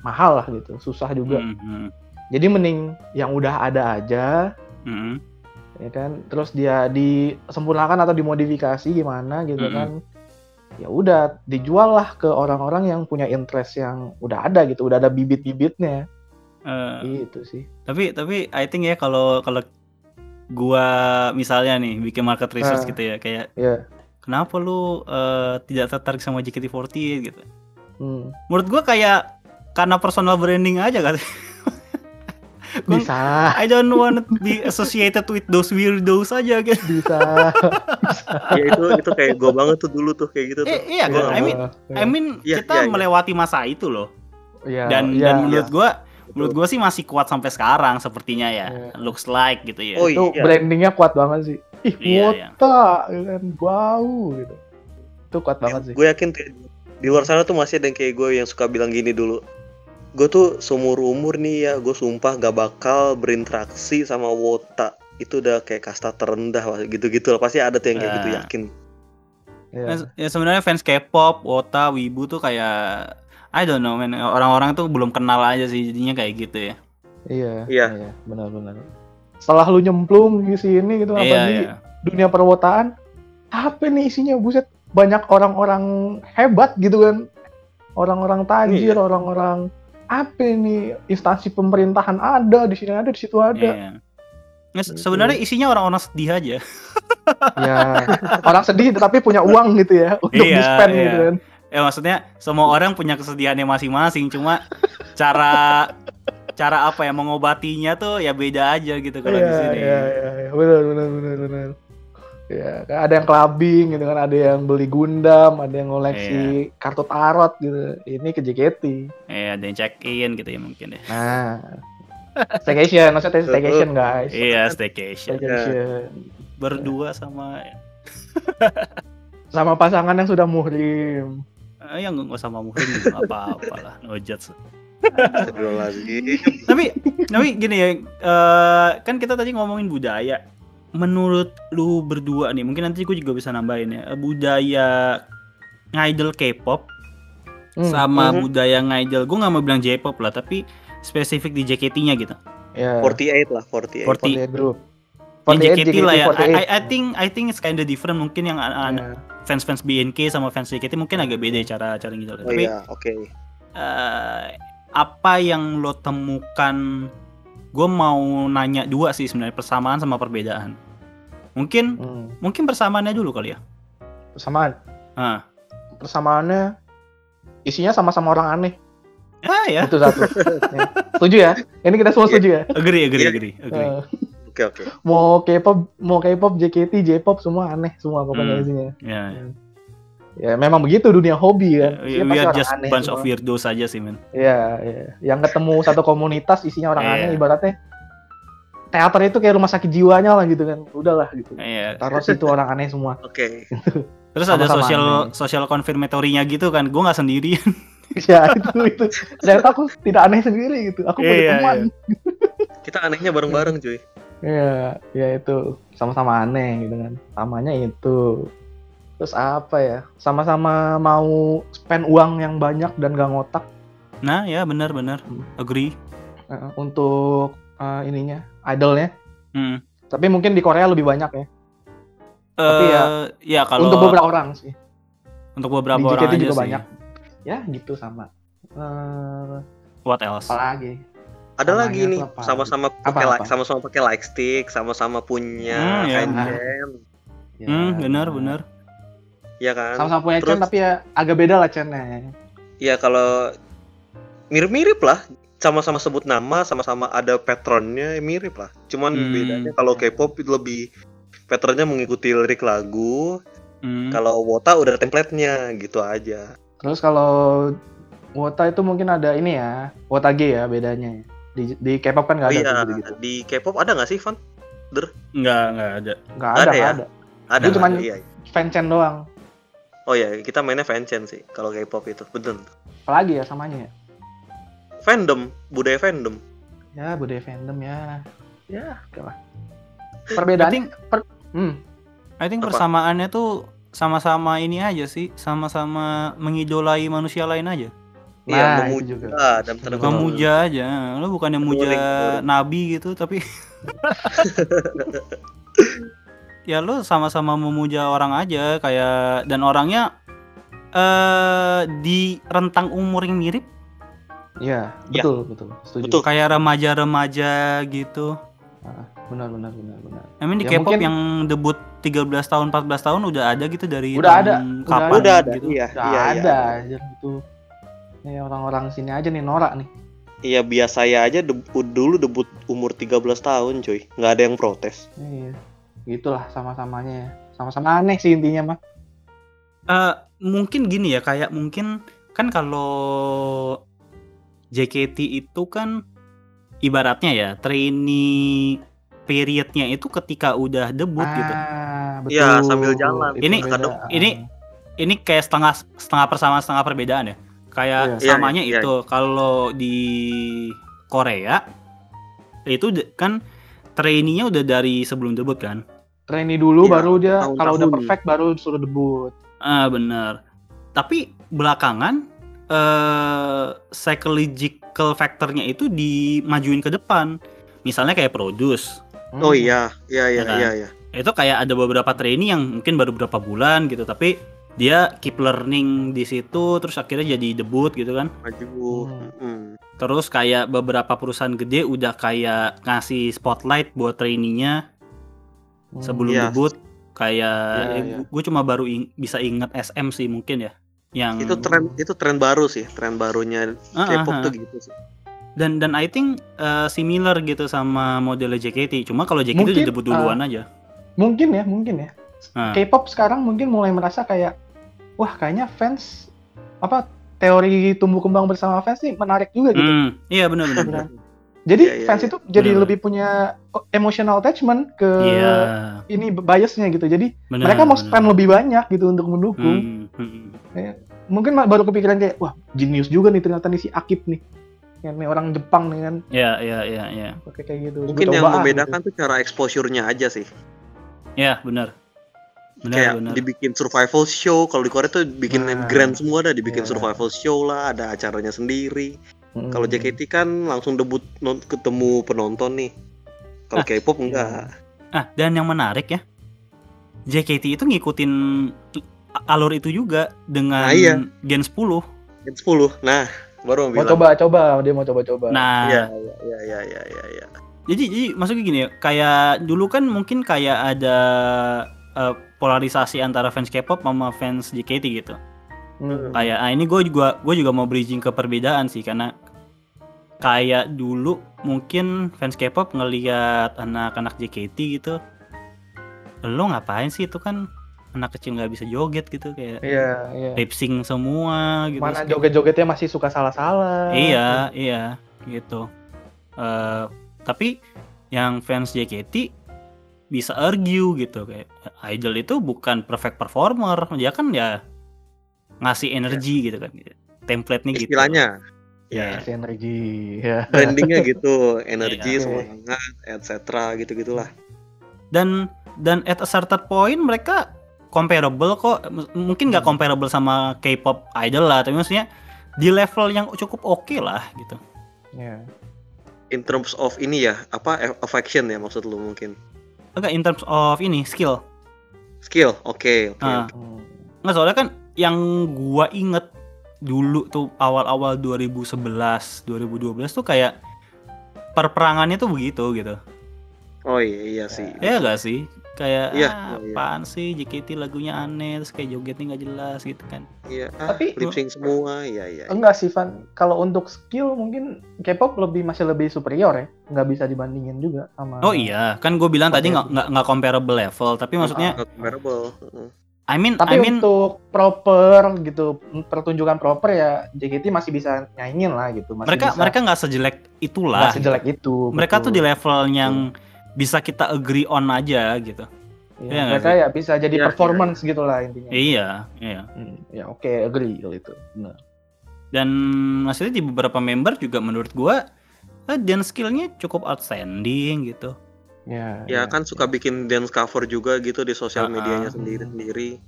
Mahal lah gitu, susah juga. Hmm, hmm, Jadi mending yang udah ada aja hmm. ya kan terus dia disempurnakan atau dimodifikasi gimana gitu Mm-mm. kan ya udah dijual lah ke orang-orang yang punya interest yang udah ada gitu udah ada bibit-bibitnya Eh, gitu sih tapi tapi I think ya kalau kalau gua misalnya nih bikin market research Ah. gitu ya kayak ya kenapa lu eh, tidak tertarik sama JKT48 gitu hmm. menurut gua kayak karena personal branding aja kan. [LAUGHS] Bisa. I don't want to be associated with those weirdos aja gitu bisa. [LAUGHS] Ya itu itu kayak gue banget tuh dulu tuh kayak gitu tuh. Eh, iya kan? I mean I mean Iya, kita iya, iya. melewati masa itu loh. Ya, dan ya, dan menurut iya. gua menurut gua sih masih kuat sampai sekarang sepertinya ya. Iya. looks like gitu ya. Oh, itu iya. brandingnya kuat banget sih. Ih Iya, iya. wota ya kan wow gitu. Itu kuat banget sih. gue yakin di luar sana tuh masih ada yang kayak gue yang suka bilang gini dulu gue tuh seumur umur nih ya gue sumpah gak bakal berinteraksi sama wota itu udah kayak kasta terendah gitu-gitu lah pasti ada tuh yang kayak gitu Ah. yakin ya. Nah, ya sebenarnya fans K-pop, Wota, Wibu tuh kayak I don't know man, orang-orang tuh belum kenal aja sih jadinya kayak gitu ya. iya Iya. benar-benar setelah lu nyemplung di sini gitu Iya, apalagi iya. dunia perwotaan apa nih isinya buset banyak orang-orang hebat gitu kan orang-orang tajir Iya. orang-orang apa nih instansi pemerintahan ada di sini ada di situ ada. Nggak, se- sebenarnya isinya orang-orang sedih aja. [LAUGHS] ya orang sedih tetapi punya uang gitu ya untuk Iya, di spend iya. gitu kan Ya maksudnya semua orang punya kesedihannya masing-masing, cuma cara cara apa ya mengobatinya tuh ya beda aja gitu kalau di iya sini. iya iya iya. benar benar benar benar ya ada yang clubbing gitu kan ada yang beli Gundam ada yang ngoleksi kartu tarot gitu ini ke JKT Iya, ada yang check in gitu ya mungkin ya. Nah, staycation, maksudnya staycation guys. Iya, staycation. Staycation. Berdua sama [LAUGHS] Sama pasangan yang sudah muhrim. eh, yang nggak sama muhrim apa-apa lah, no judge. Astagfirullahaladzim. tapi tapi gini ya eh, kan kita tadi ngomongin budaya menurut lu berdua nih mungkin nanti gue juga bisa nambahin ya budaya ngidol K-pop Hmm, sama Mhm. budaya ngidol gue nggak mau bilang J-pop lah tapi spesifik di JKT-nya gitu Ya. 48 lah 48 40 48 group. di JKT lah ya I, 48. I, think I think it's kinda different mungkin yang Ya. fans fans BNK sama fans JKT mungkin agak beda ya cara cara ngidol oh tapi iya oke eh, apa yang lo temukan gue mau nanya dua sih sebenarnya persamaan sama perbedaan mungkin Hmm. mungkin persamaannya dulu kali ya Persamaan. ah Persamaannya isinya sama-sama orang aneh. ah ya Itu satu. Ya. Setuju ya? Ini kita semua setuju ya? agree agree Iya. agree agree Eh, oke oke mau K-pop, mau K-pop, JKT, J-pop semua aneh semua pokoknya Hmm. isinya. ya Ya memang begitu dunia hobi kan. we, Isinya we are just aneh bunch semua. of weirdos aja sih men Iya, iya. Yang ketemu satu komunitas isinya orang Iya. aneh ibaratnya teater itu kayak rumah sakit jiwanya lah gitu kan. Udahlah gitu. Iya. Taruh situ orang aneh semua. [LAUGHS] oke terus ada Sama-sama social aneh. social confirmatory-nya gitu kan gue nggak sendirian [LAUGHS] ya itu itu. Ternyata aku tidak aneh sendiri gitu. Aku punya Iya, teman. [LAUGHS] kita anehnya bareng-bareng cuy Iya, ya itu sama-sama aneh gitu kan. Samanya itu. Terus apa ya? Sama-sama mau spend uang yang banyak dan gak ngotak nah ya benar benar Hmm. agree untuk eh, ininya, idolnya. hmm. Tapi mungkin di Korea lebih banyak ya. Tapi ya, Eh, ya kalau untuk beberapa orang sih. untuk beberapa di orang aja juga sih banyak. Ya gitu sama. Eh, what else apalagi? ada Namanya lagi nih tuh apa? sama-sama pakai like sama-sama pakai like stick sama-sama punya Hmm, ya. handcam Ya, hmm benar benar ya kan Sama-sama punya Terus- Chen tapi ya agak beda lah Chen-nya. ya kalau mirip-mirip lah sama-sama sebut nama, sama-sama ada patronnya mirip lah. Cuman Hmm. bedanya kalau K-pop itu lebih patternnya mengikuti lirik lagu, Hmm. kalau Wota udah template-nya gitu aja. Terus kalau Wota itu mungkin ada ini ya, Wota G ya bedanya. Di, di K-pop kan nggak Oh ada iya, gitu. di K-pop ada nggak sih, Van? Nggak, nggak ada. Nggak Nggak ada, ada ya? ada. Ada. Itu cuman- ada, iya. Fanchan doang. Oh iya, kita mainnya fanchan sih kalau K-pop itu. Betul. Apalagi ya samanya ya? Fandom, budaya fandom. Ya budaya fandom ya. Ya, oke lah. I Perbedaan. think, Hmm. I think Apa? persamaannya tuh sama-sama ini aja sih, sama-sama mengidolai manusia lain aja. Iya, Nah, memuja itu juga. dan. Memuja aja. Lo bukannya muja nabi gitu, tapi [LAUGHS] [LAUGHS] ya lo sama-sama memuja orang aja kayak dan orangnya eh di rentang umur yang mirip Iya, Ya. betul, betul. Setuju. Betul. kayak remaja-remaja gitu. Benar, benar, benar, benar. I mean di Ya, K-pop mungkin- yang debut 13 tahun 14 tahun udah ada gitu dari Udah ada, udah kapan Udah ada, gitu. iya, Udah iya, ada iya. aja gitu. Nih orang-orang sini aja nih norak nih. Iya, biasa ya aja debut dulu debut umur 13 tahun, cuy. Nggak ada yang protes. Iya. Gitulah sama-samanya ya. Sama-sama aneh sih intinya mah. Eh, mungkin gini ya kayak mungkin kan kalau JKT itu kan ibaratnya ya trainee periodnya itu ketika udah debut gitu. Ah, betul. Iya, sambil jalan. Itu Ini- beda. ini- Ini kayak setengah setengah persamaan setengah perbedaan ya. Kayak Iya. samanya Iya, iya. itu kalau di Korea itu kan trainee-nya udah dari sebelum debut kan. Trainee dulu Iya, baru dia kalau udah perfect baru suruh debut. Ah bener. Tapi belakangan eh psychological factornya itu dimajuin ke depan. Misalnya kayak produce. Hmm. Oh iya, iya, iya, Ya kan? iya, iya. Itu kayak ada beberapa trainee yang mungkin baru beberapa bulan gitu, tapi dia keep learning di situ terus akhirnya jadi debut gitu kan. Maju. Hmm. Mm. Terus kayak beberapa perusahaan gede udah kayak ngasih spotlight buat trainee-nya Hmm. Sebelum Iya. debut. Kayak Iya, iya. gue cuma baru ing- bisa inget SM sih mungkin ya. Yang Itu tren itu tren baru sih, tren barunya Ah, K-pop ah, ah. tuh gitu sih. dan dan I think uh, similar gitu sama model JKT cuma kalau JKT Mungkin, udah debut duluan aja Mungkin ya, mungkin ya. Nah. K-pop sekarang mungkin mulai merasa kayak wah kayaknya fans apa teori tumbuh kembang bersama fans nih menarik juga gitu. hmm, iya benar Benar. Jadi Iya, iya, fans iya. itu jadi Benar. lebih punya emotional attachment ke iya ini biasnya gitu. Jadi benar mereka mau spend lebih banyak gitu untuk mendukung. Hmm, hmm. Mungkin ma- baru kepikiran kayak wah jenius juga nih ternyata nih si Akip nih. Yang nih orang Jepang nih kan iya iya iya iya pakai kayak gitu. Mungkin yang ah, membedakan tuh cara exposure-nya aja sih. iya benar benar Kayak benar dibikin survival show, kalau di Korea tuh bikin Nah. grand semua dah, dibikin Iya. survival show lah, ada acaranya sendiri. Gitu. Kalau Hmm. JKT kan langsung debut non- ketemu penonton nih. Kalau Ah. K-pop enggak. ah dan yang menarik ya JKT itu ngikutin alur itu juga dengan Ah, iya. Gen 10 Gen 10. Nah, baru mau mau bilang. coba-coba dia mau coba-coba. nah Iya, iya, iya, iya, iya, iya, iya. jadi jadi maksudnya gini ya kayak dulu kan mungkin kayak ada eh, polarisasi antara fans K-pop sama fans JKT gitu Hmm. kayak ah ini gue juga gue juga mau bridging ke perbedaan sih karena kayak dulu mungkin fans K-pop ngelihat anak-anak JKT gitu lo ngapain sih itu kan anak kecil nggak bisa joget gitu kayak lip sync semua gitu Mana joget-jogetnya masih suka salah-salah. Iya, iya, gitu. Eh, tapi yang fans JKT bisa argue gitu kayak idol itu bukan perfect performer, dia kan ya ngasih energi gitu kan. Template-nya gitu. Istilahnya, Ya. Kasih energi. Ya. brandingnya gitu, [LAUGHS] energi, Iya. semangat, etc. gitu-gitulah. Dan dan at a certain point mereka comparable kok. M- Mungkin nggak comparable sama K-pop idol lah, tapi maksudnya di level yang cukup oke lah gitu. Iya. In terms of ini ya, apa affection ya maksud lu mungkin? Enggak in terms of ini skill. Skill, oke, oke. Ah. oke. Hmm. Nggak soalnya kan yang gua inget dulu tuh awal-awal 2011, 2012 tuh kayak perperangannya tuh begitu gitu. Oh iya, iya sih. Ya gak sih? kayak Iya, ah, iya. apaan sih JKT lagunya aneh terus kayak jogetnya nggak jelas gitu kan Iya, ah, Tapi- lip sync semua. Iya, iya. Enggak sih Van, kalau untuk skill mungkin K-pop lebih masih lebih superior ya, nggak bisa dibandingin juga sama. oh iya kan gue bilang tadi nggak nggak comparable level tapi maksudnya Not comparable. I mean Tapi I mean untuk proper gitu, pertunjukan proper ya JKT masih bisa nyanyiin lah gitu. Masih mereka bisa, mereka nggak sejelek itulah nggak sejelek itu. mereka betul. tuh di level yang bisa kita agree on aja gitu Iya, Iya nggak mereka ya bisa jadi Iya, performance gitu lah intinya. iya iya Hmm, ya oke agree kalau itu. Benar. dan maksudnya di beberapa member juga menurut gua eh, dance skillnya cukup outstanding gitu Ya, Ya kan suka bikin dance cover juga gitu di sosial Ah, medianya sendiri-sendiri.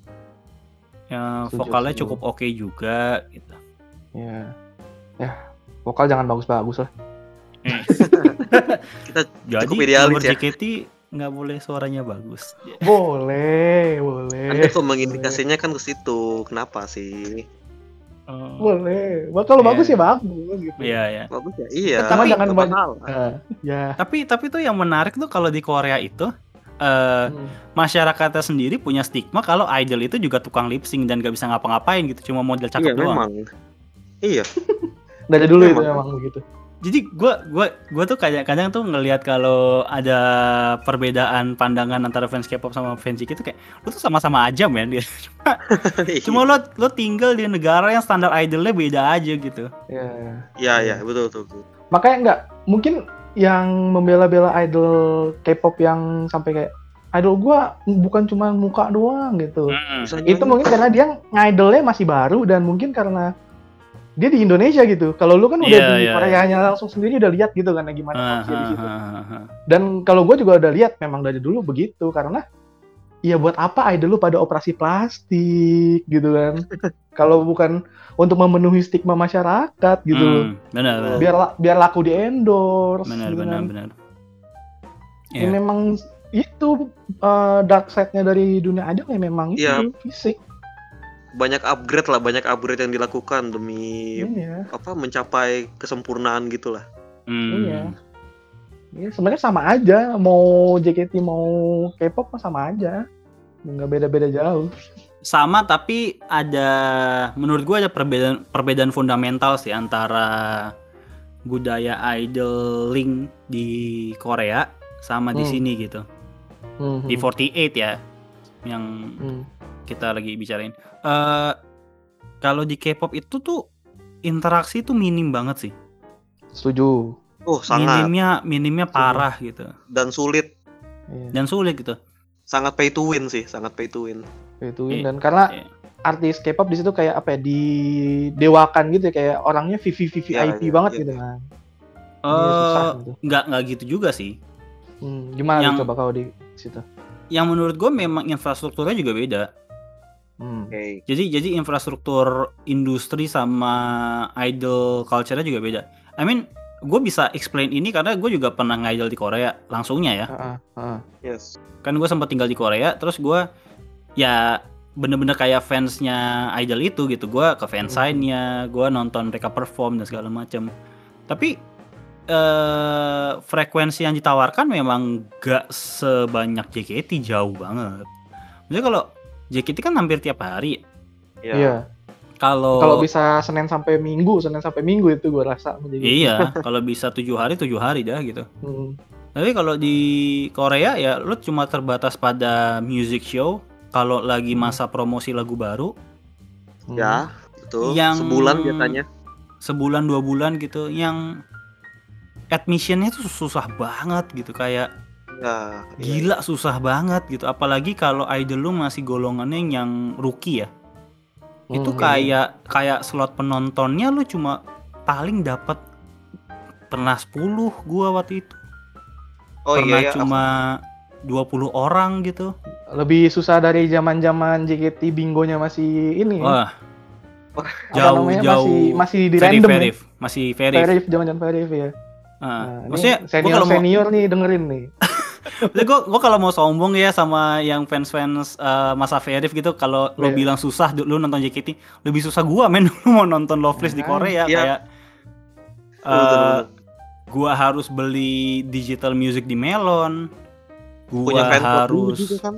ya vokalnya cukup oke juga gitu Ya. Ya, vokal jangan bagus-bagus lah. [LAUGHS] Kita jadi Cukup idealis ya. JKT nggak boleh suaranya bagus Boleh, boleh. Anda kok mengindikasinya kan ke situ. Kenapa sih? Oh, Boleh. Wah, kalau Iya. bagus ya bagus gitu. iya ya Bagus ya? Iya. Tapi jangan masalah. Nah, ya. tapi tapi tuh yang menarik tuh kalau di Korea itu eh Hmm. masyarakatnya sendiri punya stigma kalau idol itu juga tukang lip sync dan gak bisa ngapa-ngapain gitu cuma model Iya cakep doang memang. Iya. [LAUGHS] Dari dulu itu Memang. memang begitu. Jadi gua gua gua tuh kadang-kadang tuh ngelihat kalau ada perbedaan pandangan antara fans K-pop sama fans JKT tuh kayak lu tuh sama-sama aja men gitu. [LAUGHS] cuma lo lo tinggal di negara yang standar idolnya beda aja gitu Ya. Iya iya betul betul. betul. Makanya enggak mungkin yang membela-bela idol K-pop yang sampai kayak idol gua bukan cuma muka doang gitu. Bisa Itu mungkin karena dia ngidolnya masih baru dan mungkin karena dia di Indonesia gitu. Kalau lu kan udah Iya, di iya, Koreanya langsung sendiri udah lihat gitu kan gimana Ah, kondisi di ah, situ. ah. Dan kalau gue juga udah lihat memang dari dulu begitu karena ya buat apa idol lu pada operasi plastik gitu kan. [LAUGHS] kalau bukan untuk memenuhi stigma masyarakat gitu. Hmm, benar benar Biar biar laku di endorse benar gitu benar kan. benar Ya, Iya. memang itu uh, dark side-nya dari dunia idol ya memang Iya. itu fisik. Banyak upgrade lah, banyak upgrade yang dilakukan demi Iya. apa mencapai kesempurnaan gitulah. Hmm. Iya. Iya, sebenarnya sama aja. Mau JKT mau K-pop mah sama aja. Nggak beda-beda jauh. sama tapi ada menurut gue ada perbedaan perbedaan fundamental sih antara budaya idoling di Korea sama di Hmm. sini gitu Hmm, di hmm, 48 ya yang hmm. Kita lagi bicarain eh kalau di K-pop itu tuh interaksi tuh minim banget sih Setuju. Oh sangat minimnya minimnya parah gitu dan sulit, Iya. dan sulit gitu sangat pay to win sih, sangat pay to win. Itu Iya, dan karena iya. artis K-pop di situ kayak apa ya didewakan gitu ya kayak orangnya VV VIP Iya, iya, banget iya. gitu kan. Eh, gitu. nggak nggak gitu juga sih Hmm, gimana yang- coba kalau di situ? yang menurut gue memang infrastrukturnya juga beda Hmm. Oke. Jadi jadi infrastruktur industri sama idol culture-nya juga beda. I mean, gue bisa explain ini karena gue juga pernah ngidol di Korea langsungnya ya. Heeh, heeh. Yes. Kan gue sempat tinggal di Korea, terus gue ya bener-bener kayak fansnya idol itu gitu. Gue ke fansign-nya, gue nonton mereka perform dan segala macam. Tapi eh frekuensi yang ditawarkan memang gak sebanyak JKT jauh banget. Maksudnya kalau JKT kan hampir tiap hari. Iya. Iya. Kalau Kalau bisa Senin sampai Minggu, Senin sampai Minggu itu gue rasa menjadi. Iya, [LAUGHS] kalau bisa tujuh hari tujuh hari dah gitu. Hmm. Tapi kalau di Korea ya lu cuma terbatas pada music show. Kalau lagi Hmm. masa promosi lagu baru, Hmm. Ya, betul. Yang- Sebulan biasanya. sebulan dua bulan gitu, yang admissionnya tuh susah banget gitu, kayak Ya, iya. gila susah banget gitu. Apalagi kalau idol lu masih golongannya yang rookie ya, itu Hmm. kayak kayak slot penontonnya lu cuma paling dapat pernah 10 gua waktu itu. Oh pernah iya ya. cuma 20 orang gitu. lebih susah dari zaman-zaman JKT bingonya masih ini. ya. Wah, [LAUGHS] Apa jauh namanya, jauh masih masih di very random verif, masih ya. verif. Verif, zaman-zaman verif ya. Nah, Nah, maksudnya ini gua senior kalau mau senior nih dengerin nih. [LAUGHS] gua, gua kalau mau sombong ya sama yang fans-fans eh, masa verif gitu kalau lo Iya. bilang susah lu nonton JKT, lebih susah gua men [LAUGHS] lu mau nonton Loveless di Nah, Korea iya. kayak betul, betul. gua harus beli digital music di Melon. gua punya fan club harus juga kan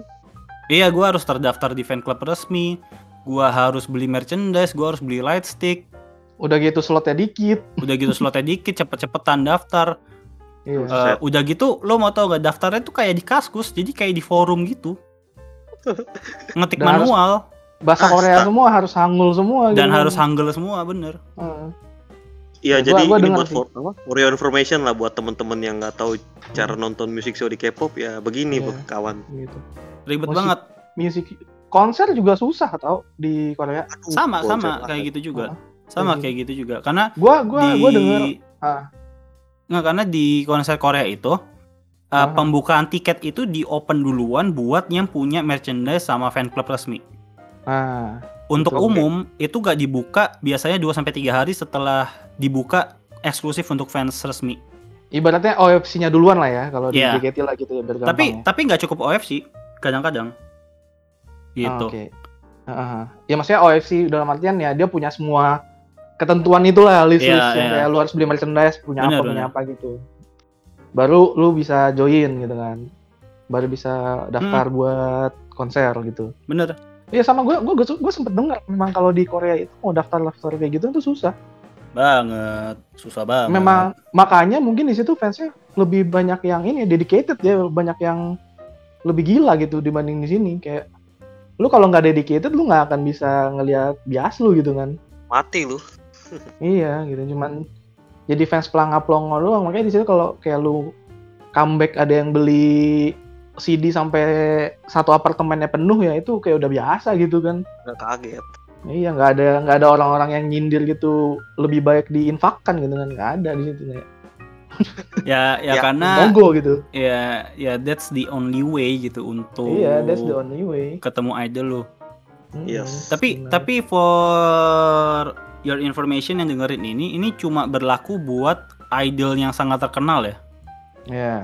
iya gua harus terdaftar di fan club resmi gua harus beli merchandise gua harus beli light stick Udah gitu slotnya dikit. udah gitu slotnya dikit cepet-cepetan daftar Iya. Eh, Set. udah gitu lo mau tau gak daftarnya tuh kayak di kaskus jadi kayak di forum gitu [LAUGHS] ngetik Dan harus- manual Bahasa Asta. Korea semua harus hangul semua dan gitu. harus hangul semua bener Heeh. Iya Gua- jadi gua ini buat for, apa, for your information lah buat temen-temen yang nggak tahu cara nonton music show di K-pop ya begini Iya. bu, kawan. gitu. ribet Musik. banget Musik konser juga susah tau di Korea. Aduh, sama kayak gitu juga Heeh. sama Kayak kayak gitu juga karena Gua gua di gua denger ah. Nggak karena di konser Korea itu uh, Ah. pembukaan tiket itu di open duluan buat yang punya merchandise sama fan club resmi Nah, untuk Oke. umum itu gak dibuka biasanya 2 sampai tiga hari setelah dibuka eksklusif untuk fans resmi ibaratnya OFC-nya duluan lah ya kalau di Iya. JKT lah gitu ya biar tapi ya. tapi nggak cukup OFC kadang-kadang Ah, gitu Oke. Heeh. Ya maksudnya OFC dalam artian ya dia punya semua ketentuan itulah list list Iya, yang iya. kayak lu harus beli merchandise punya Bener, apa punya bener. apa gitu. Baru lu bisa join gitu kan. Baru bisa daftar Hmm. buat konser gitu. bener Iya sama gue, gue gue sempet dengar memang kalau di Korea itu mau daftar daftar kayak gitu tuh susah. banget susah banget Memang makanya mungkin di situ fansnya lebih banyak yang ini dedicated ya, banyak yang lebih gila gitu dibanding di sini kayak lu kalau nggak dedicated lu nggak akan bisa ngelihat bias lu gitu kan. Mati lu. Iya gitu cuman jadi fans pelangap pelongo doang makanya di situ kalau kayak lu comeback ada yang beli CD sampai satu apartemennya penuh ya itu kayak udah biasa gitu kan. Nggak kaget. Iya nggak ada nggak ada orang-orang yang nyindir gitu lebih baik diinfakkan gitu kan nggak ada di situ kayak [LAUGHS] ya ya Ya, karena monggo gitu. ya ya that's the only way gitu untuk Iya that's the only way. ketemu idol lu Hmm, Yes. tapi benar. tapi for your information yang dengerin ini ini cuma berlaku buat idol yang sangat terkenal ya. Ya.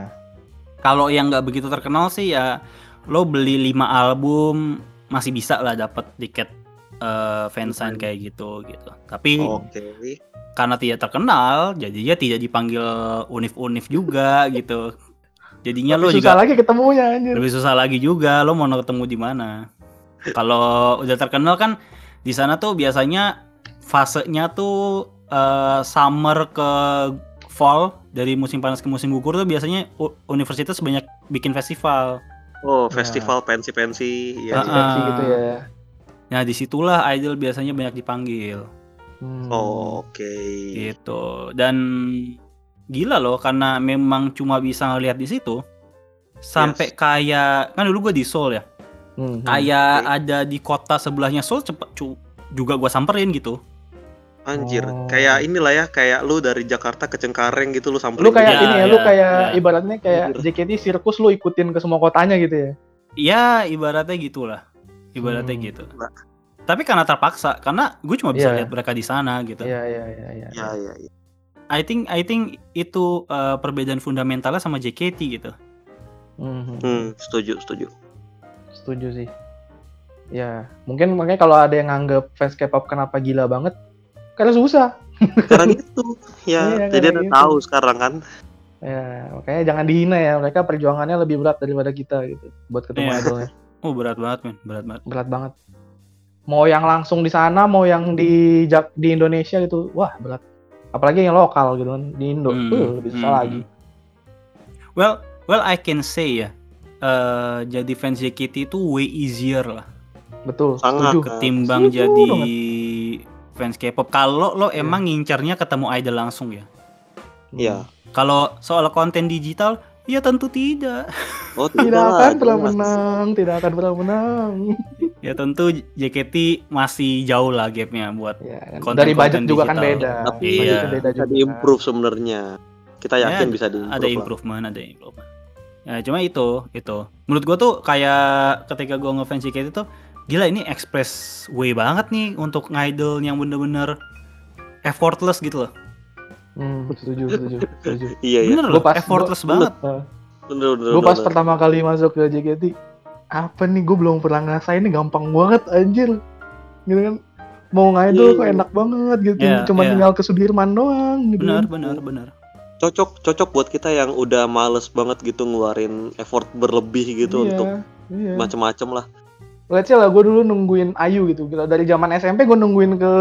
Kalau yang nggak begitu terkenal sih ya lo beli 5 album masih bisa lah dapat tiket eh, fansign kayak gitu gitu. Tapi Oke. karena tidak terkenal jadinya tidak dipanggil unif-unif juga [LAUGHS] gitu. Jadinya lo Tapi juga susah lagi ketemunya anjir. lebih susah lagi juga lo mau ketemu di mana. Kalau udah terkenal kan di sana tuh biasanya fasenya tuh eh, summer ke fall dari musim panas ke musim gugur tuh biasanya universitas banyak bikin festival Oh, Ya. festival pensi-pensi ya. Pensi ah. gitu ya. nah di situlah idol biasanya banyak dipanggil Hmm. Oh, Oke. gitu dan gila loh karena memang cuma bisa ngelihat di situ sampai kayak kan dulu gue di Seoul ya Hmm, hmm. kayak Oke. ada di kota sebelahnya Seoul cepet cu- juga gua samperin gitu Anjir, Oh. kayak inilah ya, kayak lu dari Jakarta ke Cengkareng gitu lu sampai Lu kayak Ya, ini ya, ya, lu kayak ya. ibaratnya kayak JKT sirkus lu ikutin ke semua kotanya gitu ya. ya ibaratnya gitulah ibaratnya Hmm. gitu Nah. tapi karena terpaksa karena gue cuma bisa Iya. lihat mereka di sana gitu Iya iya iya iya. Ya, ya, ya. I think I think itu uh, perbedaan fundamentalnya sama JKT gitu Hmm, hmm. Hmm, setuju, setuju. Setuju sih. Ya, mungkin makanya kalau ada yang nganggap fans K-pop kenapa gila banget, karena susah. Karena gitu. Ya, Iya, jadi udah gitu. tahu sekarang kan. Ya, makanya jangan dihina ya. Mereka perjuangannya lebih berat daripada kita gitu buat ketemu Iya. idolnya. [LAUGHS] oh berat banget men berat banget Berat banget. Mau yang langsung di sana, mau yang di di Indonesia gitu, wah berat. Apalagi yang lokal gitu kan di Indo, Hmm, uh, lebih susah hmm. lagi. well well I can say ya uh, jadi fans JKT itu way easier lah Betul, Sangat, setuju. ketimbang Setuju jadi banget. Fans K-pop kalau lo Iya. emang ngincarnya ketemu idol langsung ya Iya. kalau soal konten digital ya tentu tidak Oh, [LAUGHS] Tidak lah, akan pernah menang, tidak akan pernah menang. [LAUGHS] ya tentu JKT masih jauh lah gapnya buat Ya, kan. Konten- Dari budget konten juga kan digital. beda. Tapi Iya. Beda Bisa juga. diimprove sebenarnya. Kita Ya, yakin bisa diimprove. ada lah. improvement ada improvement ya cuma itu itu menurut gua tuh kayak ketika gua ngefans JKT tuh gila ini express way banget nih untuk ngidol yang bener-bener effortless gitu loh Hmm, setuju, setuju, setuju. [LAUGHS] Iya, iya. bener loh pas- effortless gua- banget Nah, Bener, bener, gue pas bener. pertama kali masuk ke JKT apa nih gue belum pernah ngerasain ini gampang banget anjir gitu kan mau ngidol Iya, kok iya. enak banget gitu Iya, cuma iya. tinggal ke Sudirman doang gitu bener kan. bener bener cocok cocok buat kita yang udah males banget gitu ngeluarin effort berlebih gitu Iya, untuk iya. macem-macem lah. Let's say lah gue dulu nungguin Ayu gitu. Gitu. Dari zaman SMP gue nungguin ke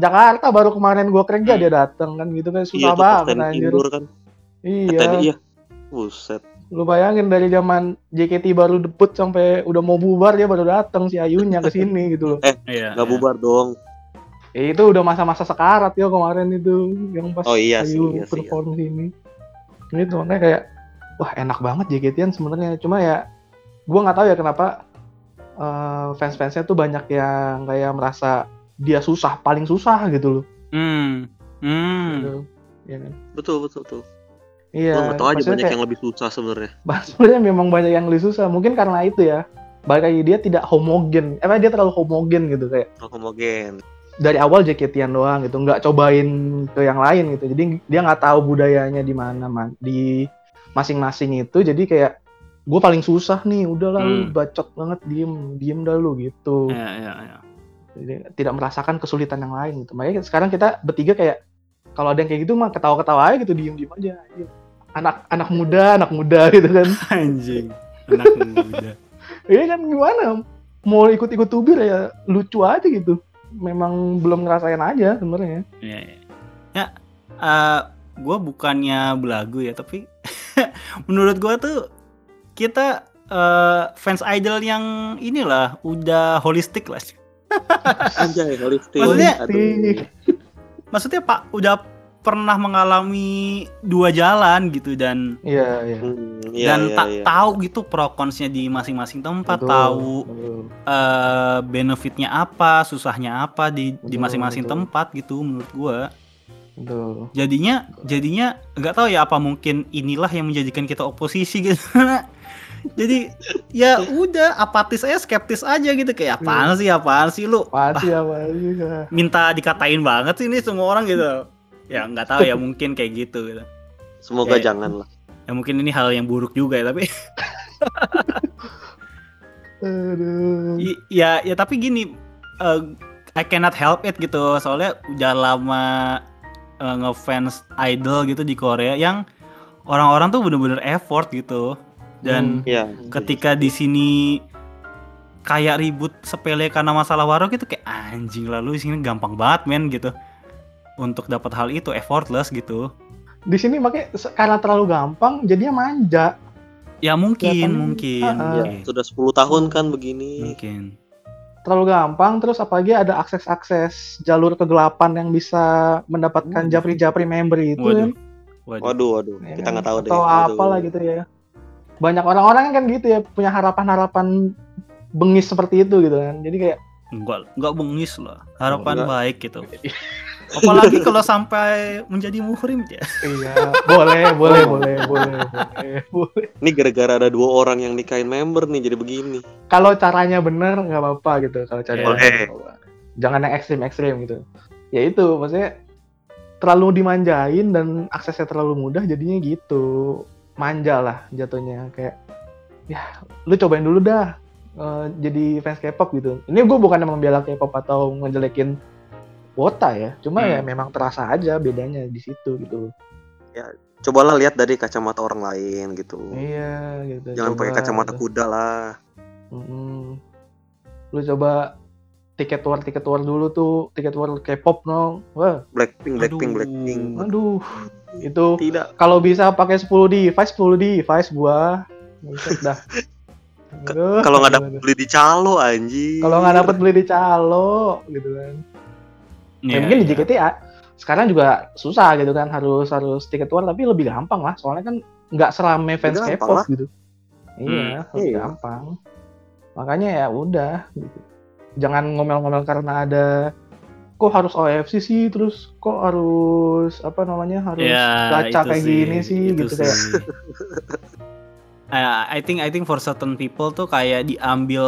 Jakarta baru kemarin gue kerja Hmm. dia datang kan gitu kan Iya susah tuh banget anjir. Kan. Iya. Tadi iya. Buset. Lu bayangin dari zaman JKT baru debut sampai udah mau bubar dia baru datang si Ayunya ke sini gitu loh. [LAUGHS] Iya. Gak iya. bubar dong. Ya, itu udah masa-masa sekarat ya kemarin itu yang pas Oh, iya sih, Ayu iya sih, perform sini. Gitu makanya kayak wah enak banget JKT-an sebenarnya cuma ya gua nggak tahu ya kenapa eh, fans-fansnya tuh banyak yang kayak merasa dia susah paling susah gitu loh. Hmm. Hmm. Gitu. Iya kan? Betul betul betul. Iya. Nggak tahu aja banyak kayak- yang lebih susah sebenarnya. [LAUGHS] sebenarnya memang banyak yang lebih susah. Mungkin karena itu ya. Balik lagi dia tidak homogen. Eh dia terlalu homogen gitu kayak Homogen. dari awal JKT-an doang gitu, nggak cobain ke yang lain gitu. Jadi dia nggak tahu budayanya di mana man di masing-masing itu. Jadi kayak gue paling susah nih, udahlah lu Hmm. bacot banget diem diem dah lu gitu. Iya, iya, iya. Jadi tidak merasakan kesulitan yang lain gitu. Makanya sekarang kita bertiga kayak kalau ada yang kayak gitu mah ketawa-ketawa aja gitu, diem diem aja. Anak anak muda, anak muda [LAUGHS] gitu kan. Anjing. Anak muda. [LAUGHS] Iya kan gimana? Mau ikut-ikut tubir ya lucu aja gitu. Memang belum ngerasain aja sebenarnya. Iya, iya. Ya, gue bukannya belagu ya, tapi [LAUGHS] menurut gue tuh kita eh, fans idol yang inilah udah holistik lah. [LAUGHS] Anjay, holistik. Maksudnya- Aduh. Maksudnya Pak udah pernah mengalami dua jalan gitu dan Iya, iya. Hmm, iya, dan iya, tak iya. tahu gitu pro konsnya di masing-masing tempat, Betul, tahu betul. eh, benefitnya apa, susahnya apa di di Betul, masing-masing betul. tempat gitu menurut gua. Betul. Jadinya jadinya nggak tahu ya apa mungkin inilah yang menjadikan kita oposisi gitu. [LAUGHS] Jadi ya udah apatis aja, skeptis aja gitu kayak apaan sih, apaan sih lu Pasti apa sih? ya. minta dikatain banget sih ini semua orang gitu. Ya nggak tahu ya [LAUGHS] mungkin kayak gitu gitu. Semoga Ya. jangan lah. Ya mungkin ini hal yang buruk juga ya tapi [LAUGHS] Aduh. I- ya ya tapi gini eh, I cannot help it gitu soalnya udah lama eh, ngefans idol gitu di Korea yang orang-orang tuh bener-bener effort gitu dan Hmm. Iya. ketika di sini kayak ribut sepele karena masalah warung gitu kayak anjing lalu di sini gampang banget men gitu untuk dapat hal itu effortless gitu Di sini makanya karena terlalu gampang jadinya manja. ya mungkin Ya kan? mungkin. Iya, mungkin, sudah 10 tahun kan begini. mungkin. Terlalu gampang terus apalagi ada akses-akses jalur kegelapan yang bisa mendapatkan Waduh. japri-japri member itu Waduh. kan. Waduh. Waduh, waduh. Ya Kita kan? nggak tahu deh. Atau Waduh. apalah gitu ya. Banyak orang-orang kan gitu ya punya harapan-harapan bengis seperti itu gitu kan. Jadi kayak Enggak, enggak bengis lah. Harapan Enggak. baik gitu. [LAUGHS] Apalagi kalau sampai menjadi muhrim ya. iya, boleh, boleh, boleh, boleh, boleh, boleh. Ini gara-gara ada dua orang yang nikahin member nih jadi begini. Kalau caranya bener nggak apa-apa gitu. Kalau caranya Boleh. jangan yang ekstrim-ekstrim gitu. Ya itu maksudnya terlalu dimanjain dan aksesnya terlalu mudah jadinya gitu. Manja lah jatuhnya kayak ya lu cobain dulu dah eh, jadi fans K-pop gitu. Ini gue bukan membela K-pop atau ngejelekin Wota ya, cuma Hmm. ya memang terasa aja bedanya di situ gitu. Cobalah lihat dari kacamata orang lain gitu. Iya gitu. Jangan pakai kacamata gitu. kuda lah. Mm-mm. Lu coba tiket war tiket war dulu tuh tiket war K-pop no. Wah, Blackpink, Blackpink, Aduh. Blackpink. aduh. Itu Tidak. kalau bisa pakai 10 device 10 device gua. Buset dah. Kalau nggak aduh. beli di calo anjing. kalau nggak dapet beli di calo gitu kan. Ya, Iya, mungkin di iya. JKT ya sekarang juga susah gitu kan harus harus tiket war tapi lebih gampang lah soalnya kan nggak serame fans K-pop lah. gitu. Iya, Hmm, lebih iya. gampang. Makanya ya udah gitu. Jangan ngomel-ngomel karena ada kok harus OFC sih terus kok harus apa namanya harus Ya, gacha itu kayak gini sih itu gitu kayak sih. [LAUGHS] Eh, I think I think for certain people tuh kayak diambil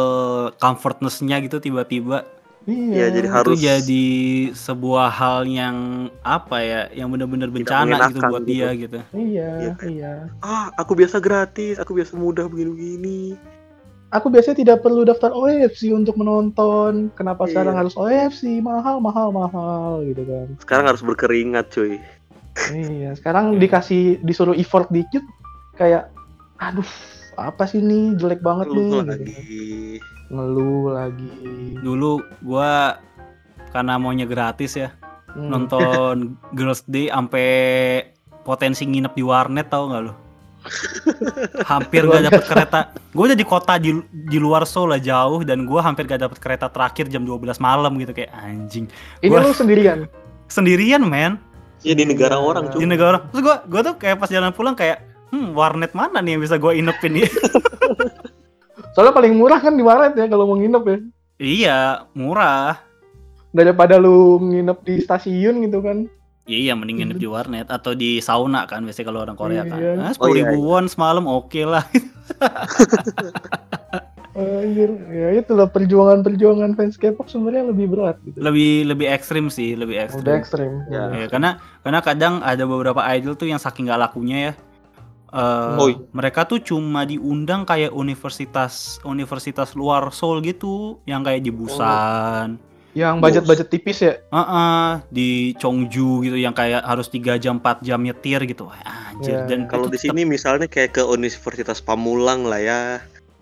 comfortness-nya gitu tiba-tiba iya Iya, jadi itu Harus- jadi sebuah hal yang apa ya yang benar-benar bencana gitu buat gitu. dia gitu. iya Iya, kayak- iya Ah, aku biasa gratis, aku biasa mudah begini-begini. Aku biasanya tidak perlu daftar OFC untuk menonton kenapa Iya. sekarang harus OFC mahal mahal mahal gitu kan Sekarang harus berkeringat, cuy. Iya, sekarang dikasih disuruh effort dikit kayak aduh, apa sih nih jelek banget Lu nih. gitu. lagi. Ngeluh lagi. Dulu gua karena maunya gratis ya, Hmm. nonton [LAUGHS] Girls Day sampai potensi nginep di warnet tau nggak lo? [LAUGHS] hampir gak dapet kereta. Gue udah di kota di, di luar Seoul lah jauh dan gua hampir gak dapet kereta terakhir jam 12 malam gitu kayak anjing. Ini Gua- lu sendirian. [LAUGHS] Sendirian men Ya di negara Iya. orang di cuy. negara. Terus gua gua tuh kayak pas jalan pulang kayak hmm warnet mana nih yang bisa gua inepin ya? [LAUGHS] Soalnya paling murah kan di warnet ya kalau mau nginep ya. iya, murah. Daripada lu nginep di stasiun gitu kan. Iya, mending nginep di warnet atau di sauna kan biasanya kalau orang Korea kan. Iya. Ah, Oh, sepuluh iya, ribu won semalam oke lah. [LAUGHS] Anjir, ya itulah perjuangan-perjuangan fans K-pop sebenarnya lebih berat gitu. lebih lebih ekstrim sih, lebih ekstrim. Udah ekstrim. Ya. Ya, karena karena kadang ada beberapa idol tuh yang saking gak lakunya ya. eh, Oh, iya. mereka tuh cuma diundang kayak universitas universitas luar Seoul gitu, yang kayak di Busan, Yang budget-budget tipis ya. Heeh, di Chongju gitu yang kayak harus 3 jam 4 jam nyetir gitu. Wah, anjir Ya, dan Kalau di sini misalnya kayak ke Universitas Pamulang lah ya.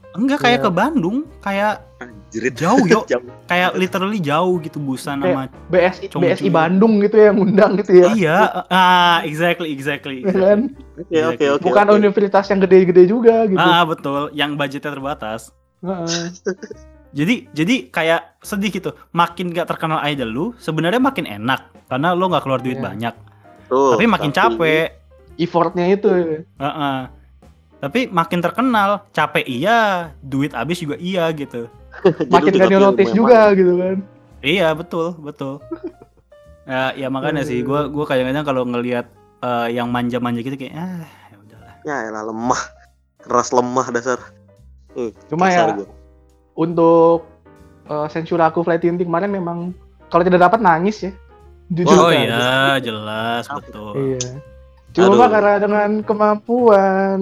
enggak kayak Ya. ke Bandung, kayak Anjrit. jauh [LAUGHS] yo, Jam. kayak literally jauh gitu Busan sama BSI Chongju. BSI Bandung gitu ya yang undang gitu ya. Iya, ah exactly exactly. Ya kan? Oke oke oke. Bukan oke. universitas yang gede-gede juga gitu. Ah betul, yang budgetnya terbatas. Heeh. [LAUGHS] Jadi jadi kayak sedih gitu. Makin gak terkenal idol lu, sebenarnya makin enak karena lo nggak keluar duit Iya. banyak. Tuh, tapi makin capek. Effortnya itu. Heeh. Tapi makin terkenal, capek iya, duit habis juga iya gitu. [LAUGHS] Makin gak notice juga gitu kan. Iya betul betul. ya, ya makanya sih, gua gua kadang-kadang kalau ngelihat eh, yang manja-manja gitu kayak ah ya udahlah. Ya elah lemah. Keras lemah dasar. Uh, Cuma ya gua. Untuk uh, Sensuraku Flight Inti kemarin memang kalau tidak dapat nangis ya. Jujur Oh kan. iya, jelas betul. Iya. Cuma Aduh. karena dengan kemampuan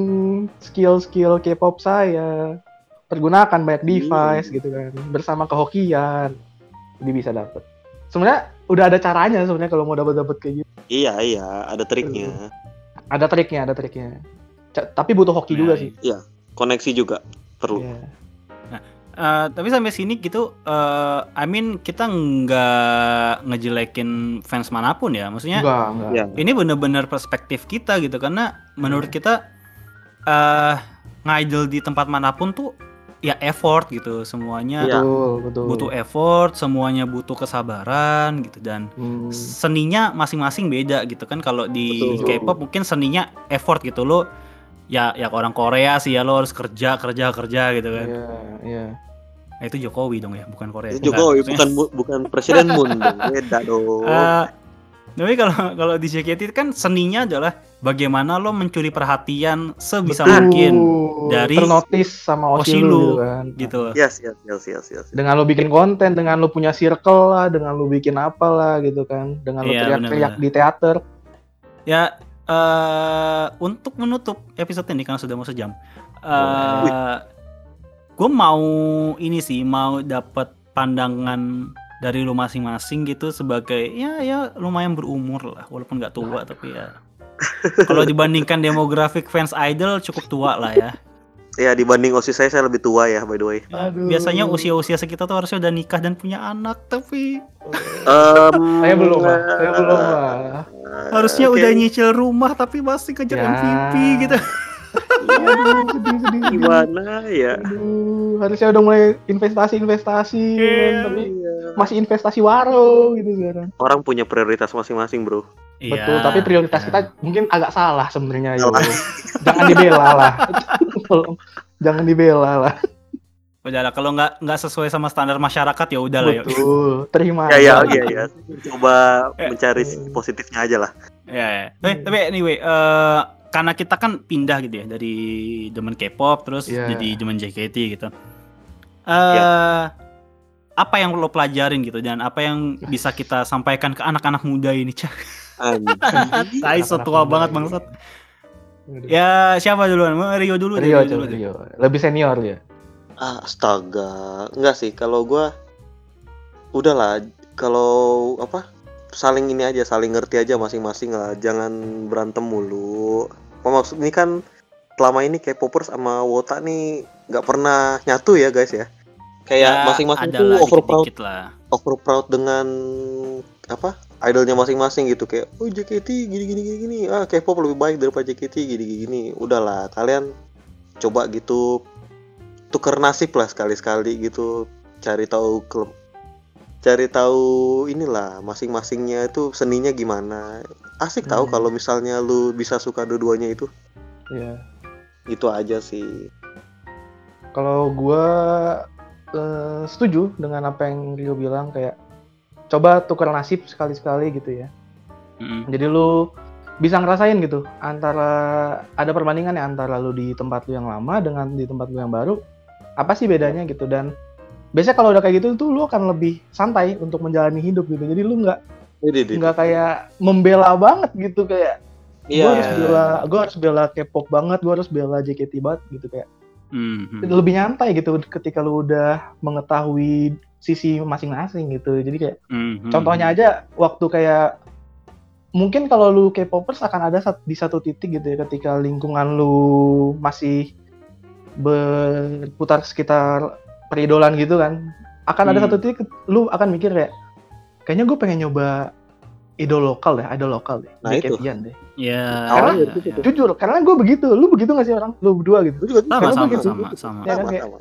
skill-skill K-pop saya pergunakan banyak device gitu kan bersama kehokian jadi bisa dapet. Sebenarnya udah ada caranya sebenarnya kalau mau dapat dapat kayak gitu. Iya iya, ada triknya. Ada triknya, ada triknya. Ca- tapi butuh hoki Nah, juga sih. Koneksi juga perlu. Iya. Eh, tapi sampai sini gitu, eh I mean kita nggak ngejelekin fans mana pun ya, maksudnya Enggak, enggak. Iya. ini bener-bener perspektif kita gitu karena menurut kita eh ngidol di tempat mana pun tuh ya effort gitu semuanya Iya. Betul, betul. butuh effort semuanya butuh kesabaran gitu dan Hmm. seninya masing-masing beda gitu kan kalau di. K-pop mungkin seninya effort gitu lo ya ya orang Korea sih ya lo harus kerja kerja kerja gitu kan Iya, iya. Nah, itu Jokowi dong ya bukan Korea Itu Jokowi Enggak, bukan bu- bukan presiden Moon dong. [LAUGHS] Beda dong. Eh, tapi kalau kalau di JKT kan seninya adalah bagaimana lo mencuri perhatian sebisa Betul. mungkin dari ternotis sama Oshi Oshi lu, lu gitu kan. gitu. Yes, yes, yes, yes, yes. Dengan lo bikin konten, dengan lo punya circle lah, dengan lo bikin apa lah gitu kan, dengan lo Iya, teriak-teriak di teater. Ya eh untuk menutup episode ini karena sudah mau sejam. eh gue mau ini sih mau dapat pandangan dari lu masing-masing gitu sebagai ya ya lumayan berumur lah walaupun nggak tua tapi ya [LAUGHS] kalau dibandingkan demografik fans idol cukup tua lah ya. Ya dibanding osis saya saya lebih tua ya by the way. Ya, Aduh. Biasanya usia-usia sekitar tuh harusnya udah nikah dan punya anak, tapi Em, Saya belum lah, saya belum lah. harusnya udah nyicil rumah tapi masih kejar Ya. MVP gitu. Aduh, sedih, sedih, sedih. Gimana ya? Aduh, harusnya udah mulai investasi-investasi, Iya. kan, tapi masih investasi waro gitu sekarang. Orang punya prioritas masing-masing, Bro. Betul, tapi prioritas Ya. kita mungkin agak salah sebenarnya. Salah. [LAUGHS] Jangan dibela lah. Tolong, [LAUGHS] Jangan dibela lah. udah lah kalau nggak nggak sesuai sama standar masyarakat ya udah lah ya. Betul, terima. Ya ya ya ya. Coba Eh. mencari positifnya aja lah. Ya, ya. Eh, tapi anyway, eh, karena kita kan pindah gitu ya dari demen K-pop terus Iya. jadi demen JKT gitu. Eh, apa yang lo pelajarin gitu dan apa yang bisa kita sampaikan ke anak-anak muda ini? Anjing. [LAUGHS] tai so tua banget bangsat. Ya, siapa duluan? Rio dulu deh, Rio, Rio dulu. Rio. Lebih senior ya. Astaga. Enggak sih, kalau gua udahlah kalau apa? saling ini aja, saling ngerti aja masing-masing lah. Jangan berantem mulu. Oh, maksud ini kan selama ini kayak popers sama wota nih nggak pernah nyatu ya guys ya. Kayak masing-masing tuh adalah over proud, dikit-dikit lah. over proud dengan apa? Idolnya masing-masing gitu kayak, oh JKT gini gini gini gini, ah K-pop lebih baik daripada JKT gini gini gini. Udahlah, kalian coba gitu tuker nasib lah sekali-sekali gitu, cari tahu klub cari tahu inilah masing-masingnya itu seninya gimana asik tahu Hmm. kalau misalnya lu bisa suka dua-duanya itu Iya. itu aja sih Kalau gua eh, setuju dengan apa yang Rio bilang kayak coba tukar nasib sekali-sekali gitu ya. Mm-mm. Jadi lu bisa ngerasain gitu antara ada perbandingan ya antara lu di tempat lu yang lama dengan di tempat lu yang baru. Apa sih bedanya gitu dan biasanya kalau udah kayak gitu tuh lu akan lebih santai untuk menjalani hidup gitu. Jadi lu nggak ini. nggak kayak membela banget gitu kayak gue Iya. harus bela gue harus bela K-pop banget gue harus bela JKT banget gitu kayak Mhm. lebih nyantai gitu ketika lu udah mengetahui sisi masing-masing gitu jadi kayak Mhm. contohnya aja waktu kayak mungkin kalau lu K-popers akan ada di satu titik gitu ya ketika lingkungan lu masih berputar sekitar peridolan gitu kan akan ada Hmm. satu titik lu akan mikir kayak kayaknya gue pengen nyoba idol lokal deh idol lokal deh Nah, itu. Deh Ya, Awalnya ya, gitu ya. jujur karena gue begitu lu begitu gak sih orang lu berdua gitu Sama, Karena sama, begitu. sama, sama. Ya kan, sama, kayak- sama.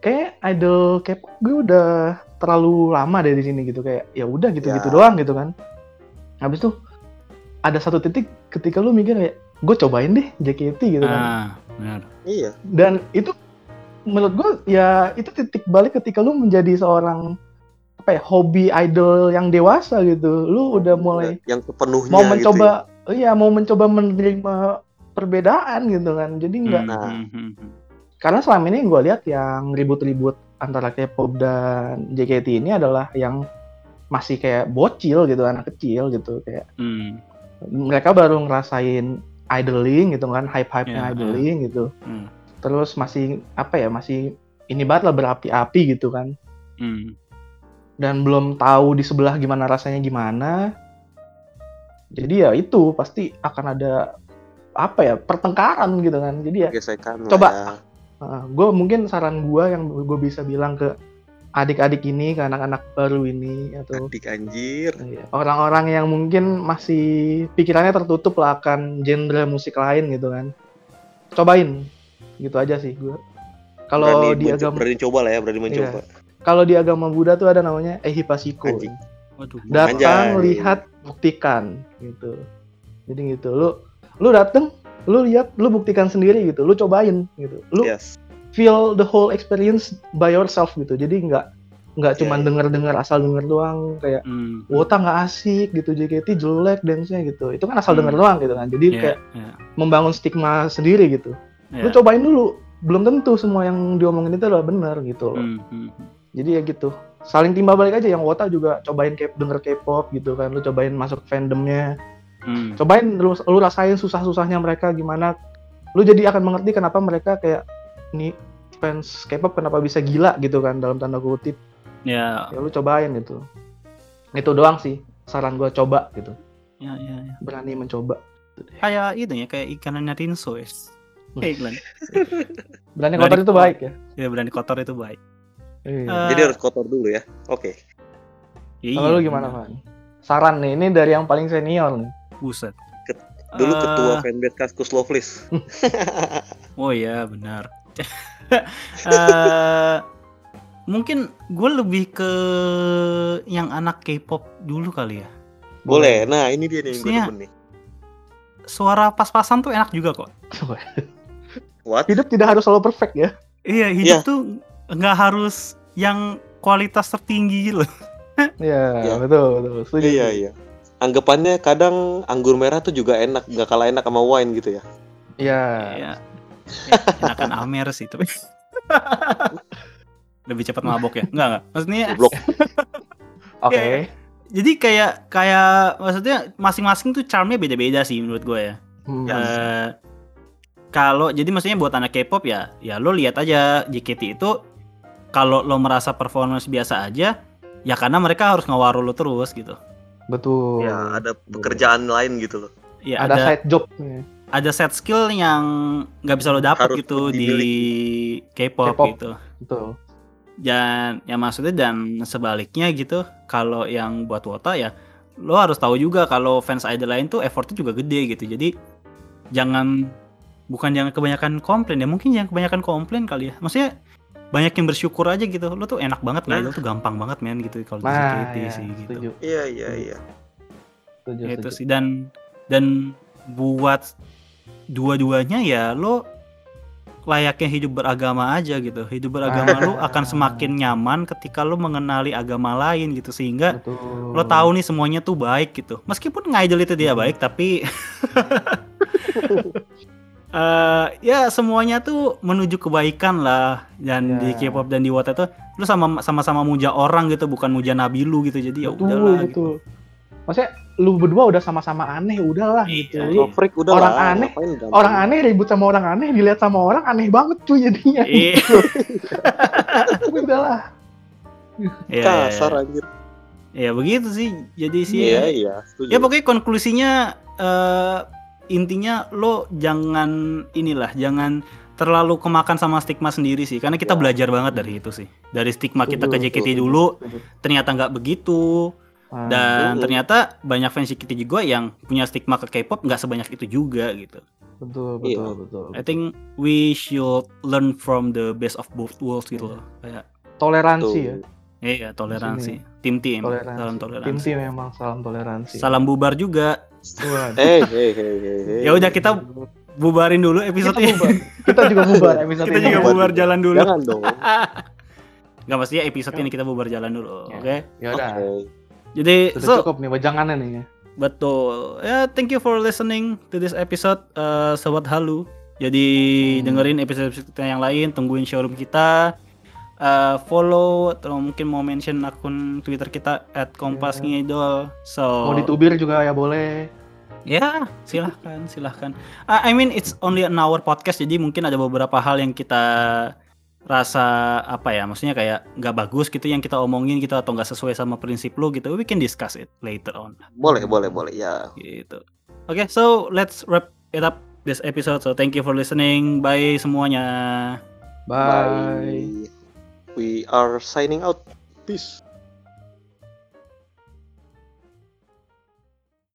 kayak idol K-pop gue udah terlalu lama deh di sini gitu kayak ya udah gitu-gitu Ya. doang gitu kan. Habis tuh ada satu titik ketika lu mikir kayak gue cobain deh JKT gitu kan. Ah, benar. iya Dan itu menurut gue ya itu titik balik ketika lu menjadi seorang apa ya hobi idol yang dewasa gitu. Lu udah mulai yang sepenuhnya mau gitu mencoba iya mau mencoba menerima perbedaan gitu kan. Jadi nggak Nah. Mhm. karena selama ini gue lihat yang ribut-ribut antara K-pop dan JKT ini adalah yang masih kayak bocil gitu anak kecil gitu kayak Hmm. mereka baru ngerasain idling gitu kan hype-hype-nya Ya, idling gitu Hmm. Terus masih apa ya masih ini banget lah berapi-api gitu kan Hmm. dan belum tahu di sebelah gimana rasanya gimana jadi ya itu pasti akan ada apa ya pertengkaran gitu kan jadi ya gesekan Coba. ya. gue mungkin saran gue yang gue bisa bilang ke adik-adik ini ke anak-anak baru ini atau adik anjir iya, orang-orang yang mungkin masih pikirannya tertutup lah akan genre musik lain gitu kan cobain gitu aja sih gue kalau di agama berani coba lah ya berani mencoba kalau di agama Buddha tuh ada namanya ehipasiko Anjing. Waduh. datang Anjay. lihat buktikan gitu jadi gitu lu lu dateng lu lihat lu buktikan sendiri gitu lu cobain gitu lu yes feel the whole experience by yourself gitu jadi nggak nggak Iya, cuman iya. denger dengar asal denger doang kayak Hmm. wota nggak asik gitu JKT jelek dance-nya gitu itu kan asal Hmm. denger doang gitu kan jadi Ya, kayak ya, membangun stigma sendiri gitu ya. lu cobain dulu. Belum tentu semua yang diomongin itu adalah benar gitu loh. Hmm, hmm. jadi ya gitu. Saling timba balik aja. Yang wota juga cobain K denger K-pop gitu kan. Lu cobain masuk fandomnya. Hmm. cobain lu, lu rasain susah-susahnya mereka gimana. Lu jadi akan mengerti kenapa mereka kayak ini fans K-pop kenapa bisa gila? gitu kan dalam tanda kutip. Ya, ya lu cobain itu itu doang sih saran gua coba gitu. Ya, ya, ya. berani mencoba. Kayak itu ya, kayak ikanannya Rinso ya. Iklan. berani Berani kotor itu baik ya Ya berani kotor itu baik. Iya. Eh, jadi harus kotor dulu ya oke Iya, kalau lu gimana Van saran nih ini dari yang paling senior nih Buset. dulu Eh, ketua fanbase Kaskus Loveless [LAUGHS] Oh iya benar. [LAUGHS] Eh, mungkin gue lebih ke yang anak K-pop dulu kali ya. boleh nah ini dia nih yang gue nih Suara pas-pasan tuh enak juga kok. What hidup tidak harus selalu perfect ya Iya hidup Iya. tuh nggak harus yang kualitas tertinggi gitu. [LAUGHS] Iya, Iya. betul, betul. Setuju. iya iya anggapannya kadang anggur merah tuh juga enak nggak kalah enak sama wine gitu ya Iya. Iya. Enakan Amer sih tapi. [LAUGHS] Lebih cepat mabok ya? Enggak enggak. Maksudnya [LAUGHS] Oke. Iya, jadi kayak kayak maksudnya masing-masing tuh charmnya beda-beda sih menurut gue ya. Hmm. Eh, kalau jadi maksudnya buat anak K-pop ya, ya lo lihat aja JKT itu kalau lo merasa performance biasa aja, ya karena mereka harus ngewaru lo terus gitu. Betul. Ya, ada pekerjaan lain gitu loh. ya ada, ada side job ada set skill yang nggak bisa lo dapet Harus gitu di K-pop, K-pop. gitu Betul. dan ya maksudnya dan sebaliknya gitu kalau yang buat Wota ya lo harus tahu juga kalau fans idol lain tuh effortnya juga gede gitu jadi jangan bukan jangan kebanyakan komplain ya mungkin jangan kebanyakan komplain kali ya. Maksudnya banyak yang bersyukur aja gitu. Lo tuh enak banget Nah. nggak tuh gampang banget men gitu. Kalau di Nah, JKT ya, sih gitu. setuju. Iya, iya, iya. Setuju, itu setuju. sih. Dan dan buat dua-duanya ya lo layaknya hidup beragama aja gitu. Hidup beragama lo akan semakin nyaman ketika lo mengenali agama lain gitu. Sehingga Betul. lo tahu nih semuanya tuh baik gitu. Meskipun ngidol itu dia baik tapi [LAUGHS] eh ya semuanya tuh menuju kebaikan lah dan di Ya. K-pop dan di Wota itu lu sama sama-sama muja orang gitu bukan muja nabi lu gitu jadi ya udahlah gitu. betul. Maksudnya lu berdua udah sama-sama aneh, udahlah. Iya. gitu. Jadi, Oh, freak udah orang lah, aneh- orang aneh ribut sama orang aneh, dilihat sama orang aneh banget cuy jadinya. Iya. [LAUGHS] udahlah. Iya, Kasar iya. anjir. Ya begitu sih. Jadi sih. Iya, iya, setuju. Ya pokoknya konklusinya eh intinya lo jangan inilah, jangan terlalu kemakan sama stigma sendiri sih. Karena kita Ya. belajar banget dari itu sih. Dari stigma kita ke JKT dulu ternyata nggak begitu Ah, dan betul. ternyata banyak fans JKT juga yang punya stigma ke K-pop nggak sebanyak itu juga gitu. betul, betul, betul. I think we should learn from the best of both worlds gitu loh. Kayak Toleransi ya. iya toleransi. Tim-tim, Toleransi. salam Tim toleransi. tim memang salam toleransi. Salam bubar juga. Waduh. Eh, hei, hei, hei, hei. Ya udah kita bubarin dulu episode kita ini. bubar. Kita juga [LAUGHS] bubar episode kita ini. juga Bubar jalan dulu. Jangan dong. [LAUGHS] Nggak mesti ya episode ini kita bubar jalan dulu. Ya. Oke. Ya udah. Oke. Jadi Sudah so cukup nih wejangannya nih ya. betul. Ya thank you for listening to this episode eh, sobat halu. Jadi Hmm. dengerin episode-episode kita yang lain, tungguin showroom kita. Eh, follow atau mungkin mau mention akun Twitter kita @kompasngidol. So Mau ditubir juga ya boleh. Ya, silahkan, silahkan. Ah, I mean, it's only an hour podcast, jadi mungkin ada beberapa hal yang kita rasa apa ya, maksudnya kayak nggak bagus gitu yang kita omongin gitu atau nggak sesuai sama prinsip lo gitu. We can discuss it later on, Boleh, boleh, boleh. Ya. gitu. Oke, so let's wrap it up this episode. So thank you for listening. Bye semuanya. Bye. We are signing out. Peace.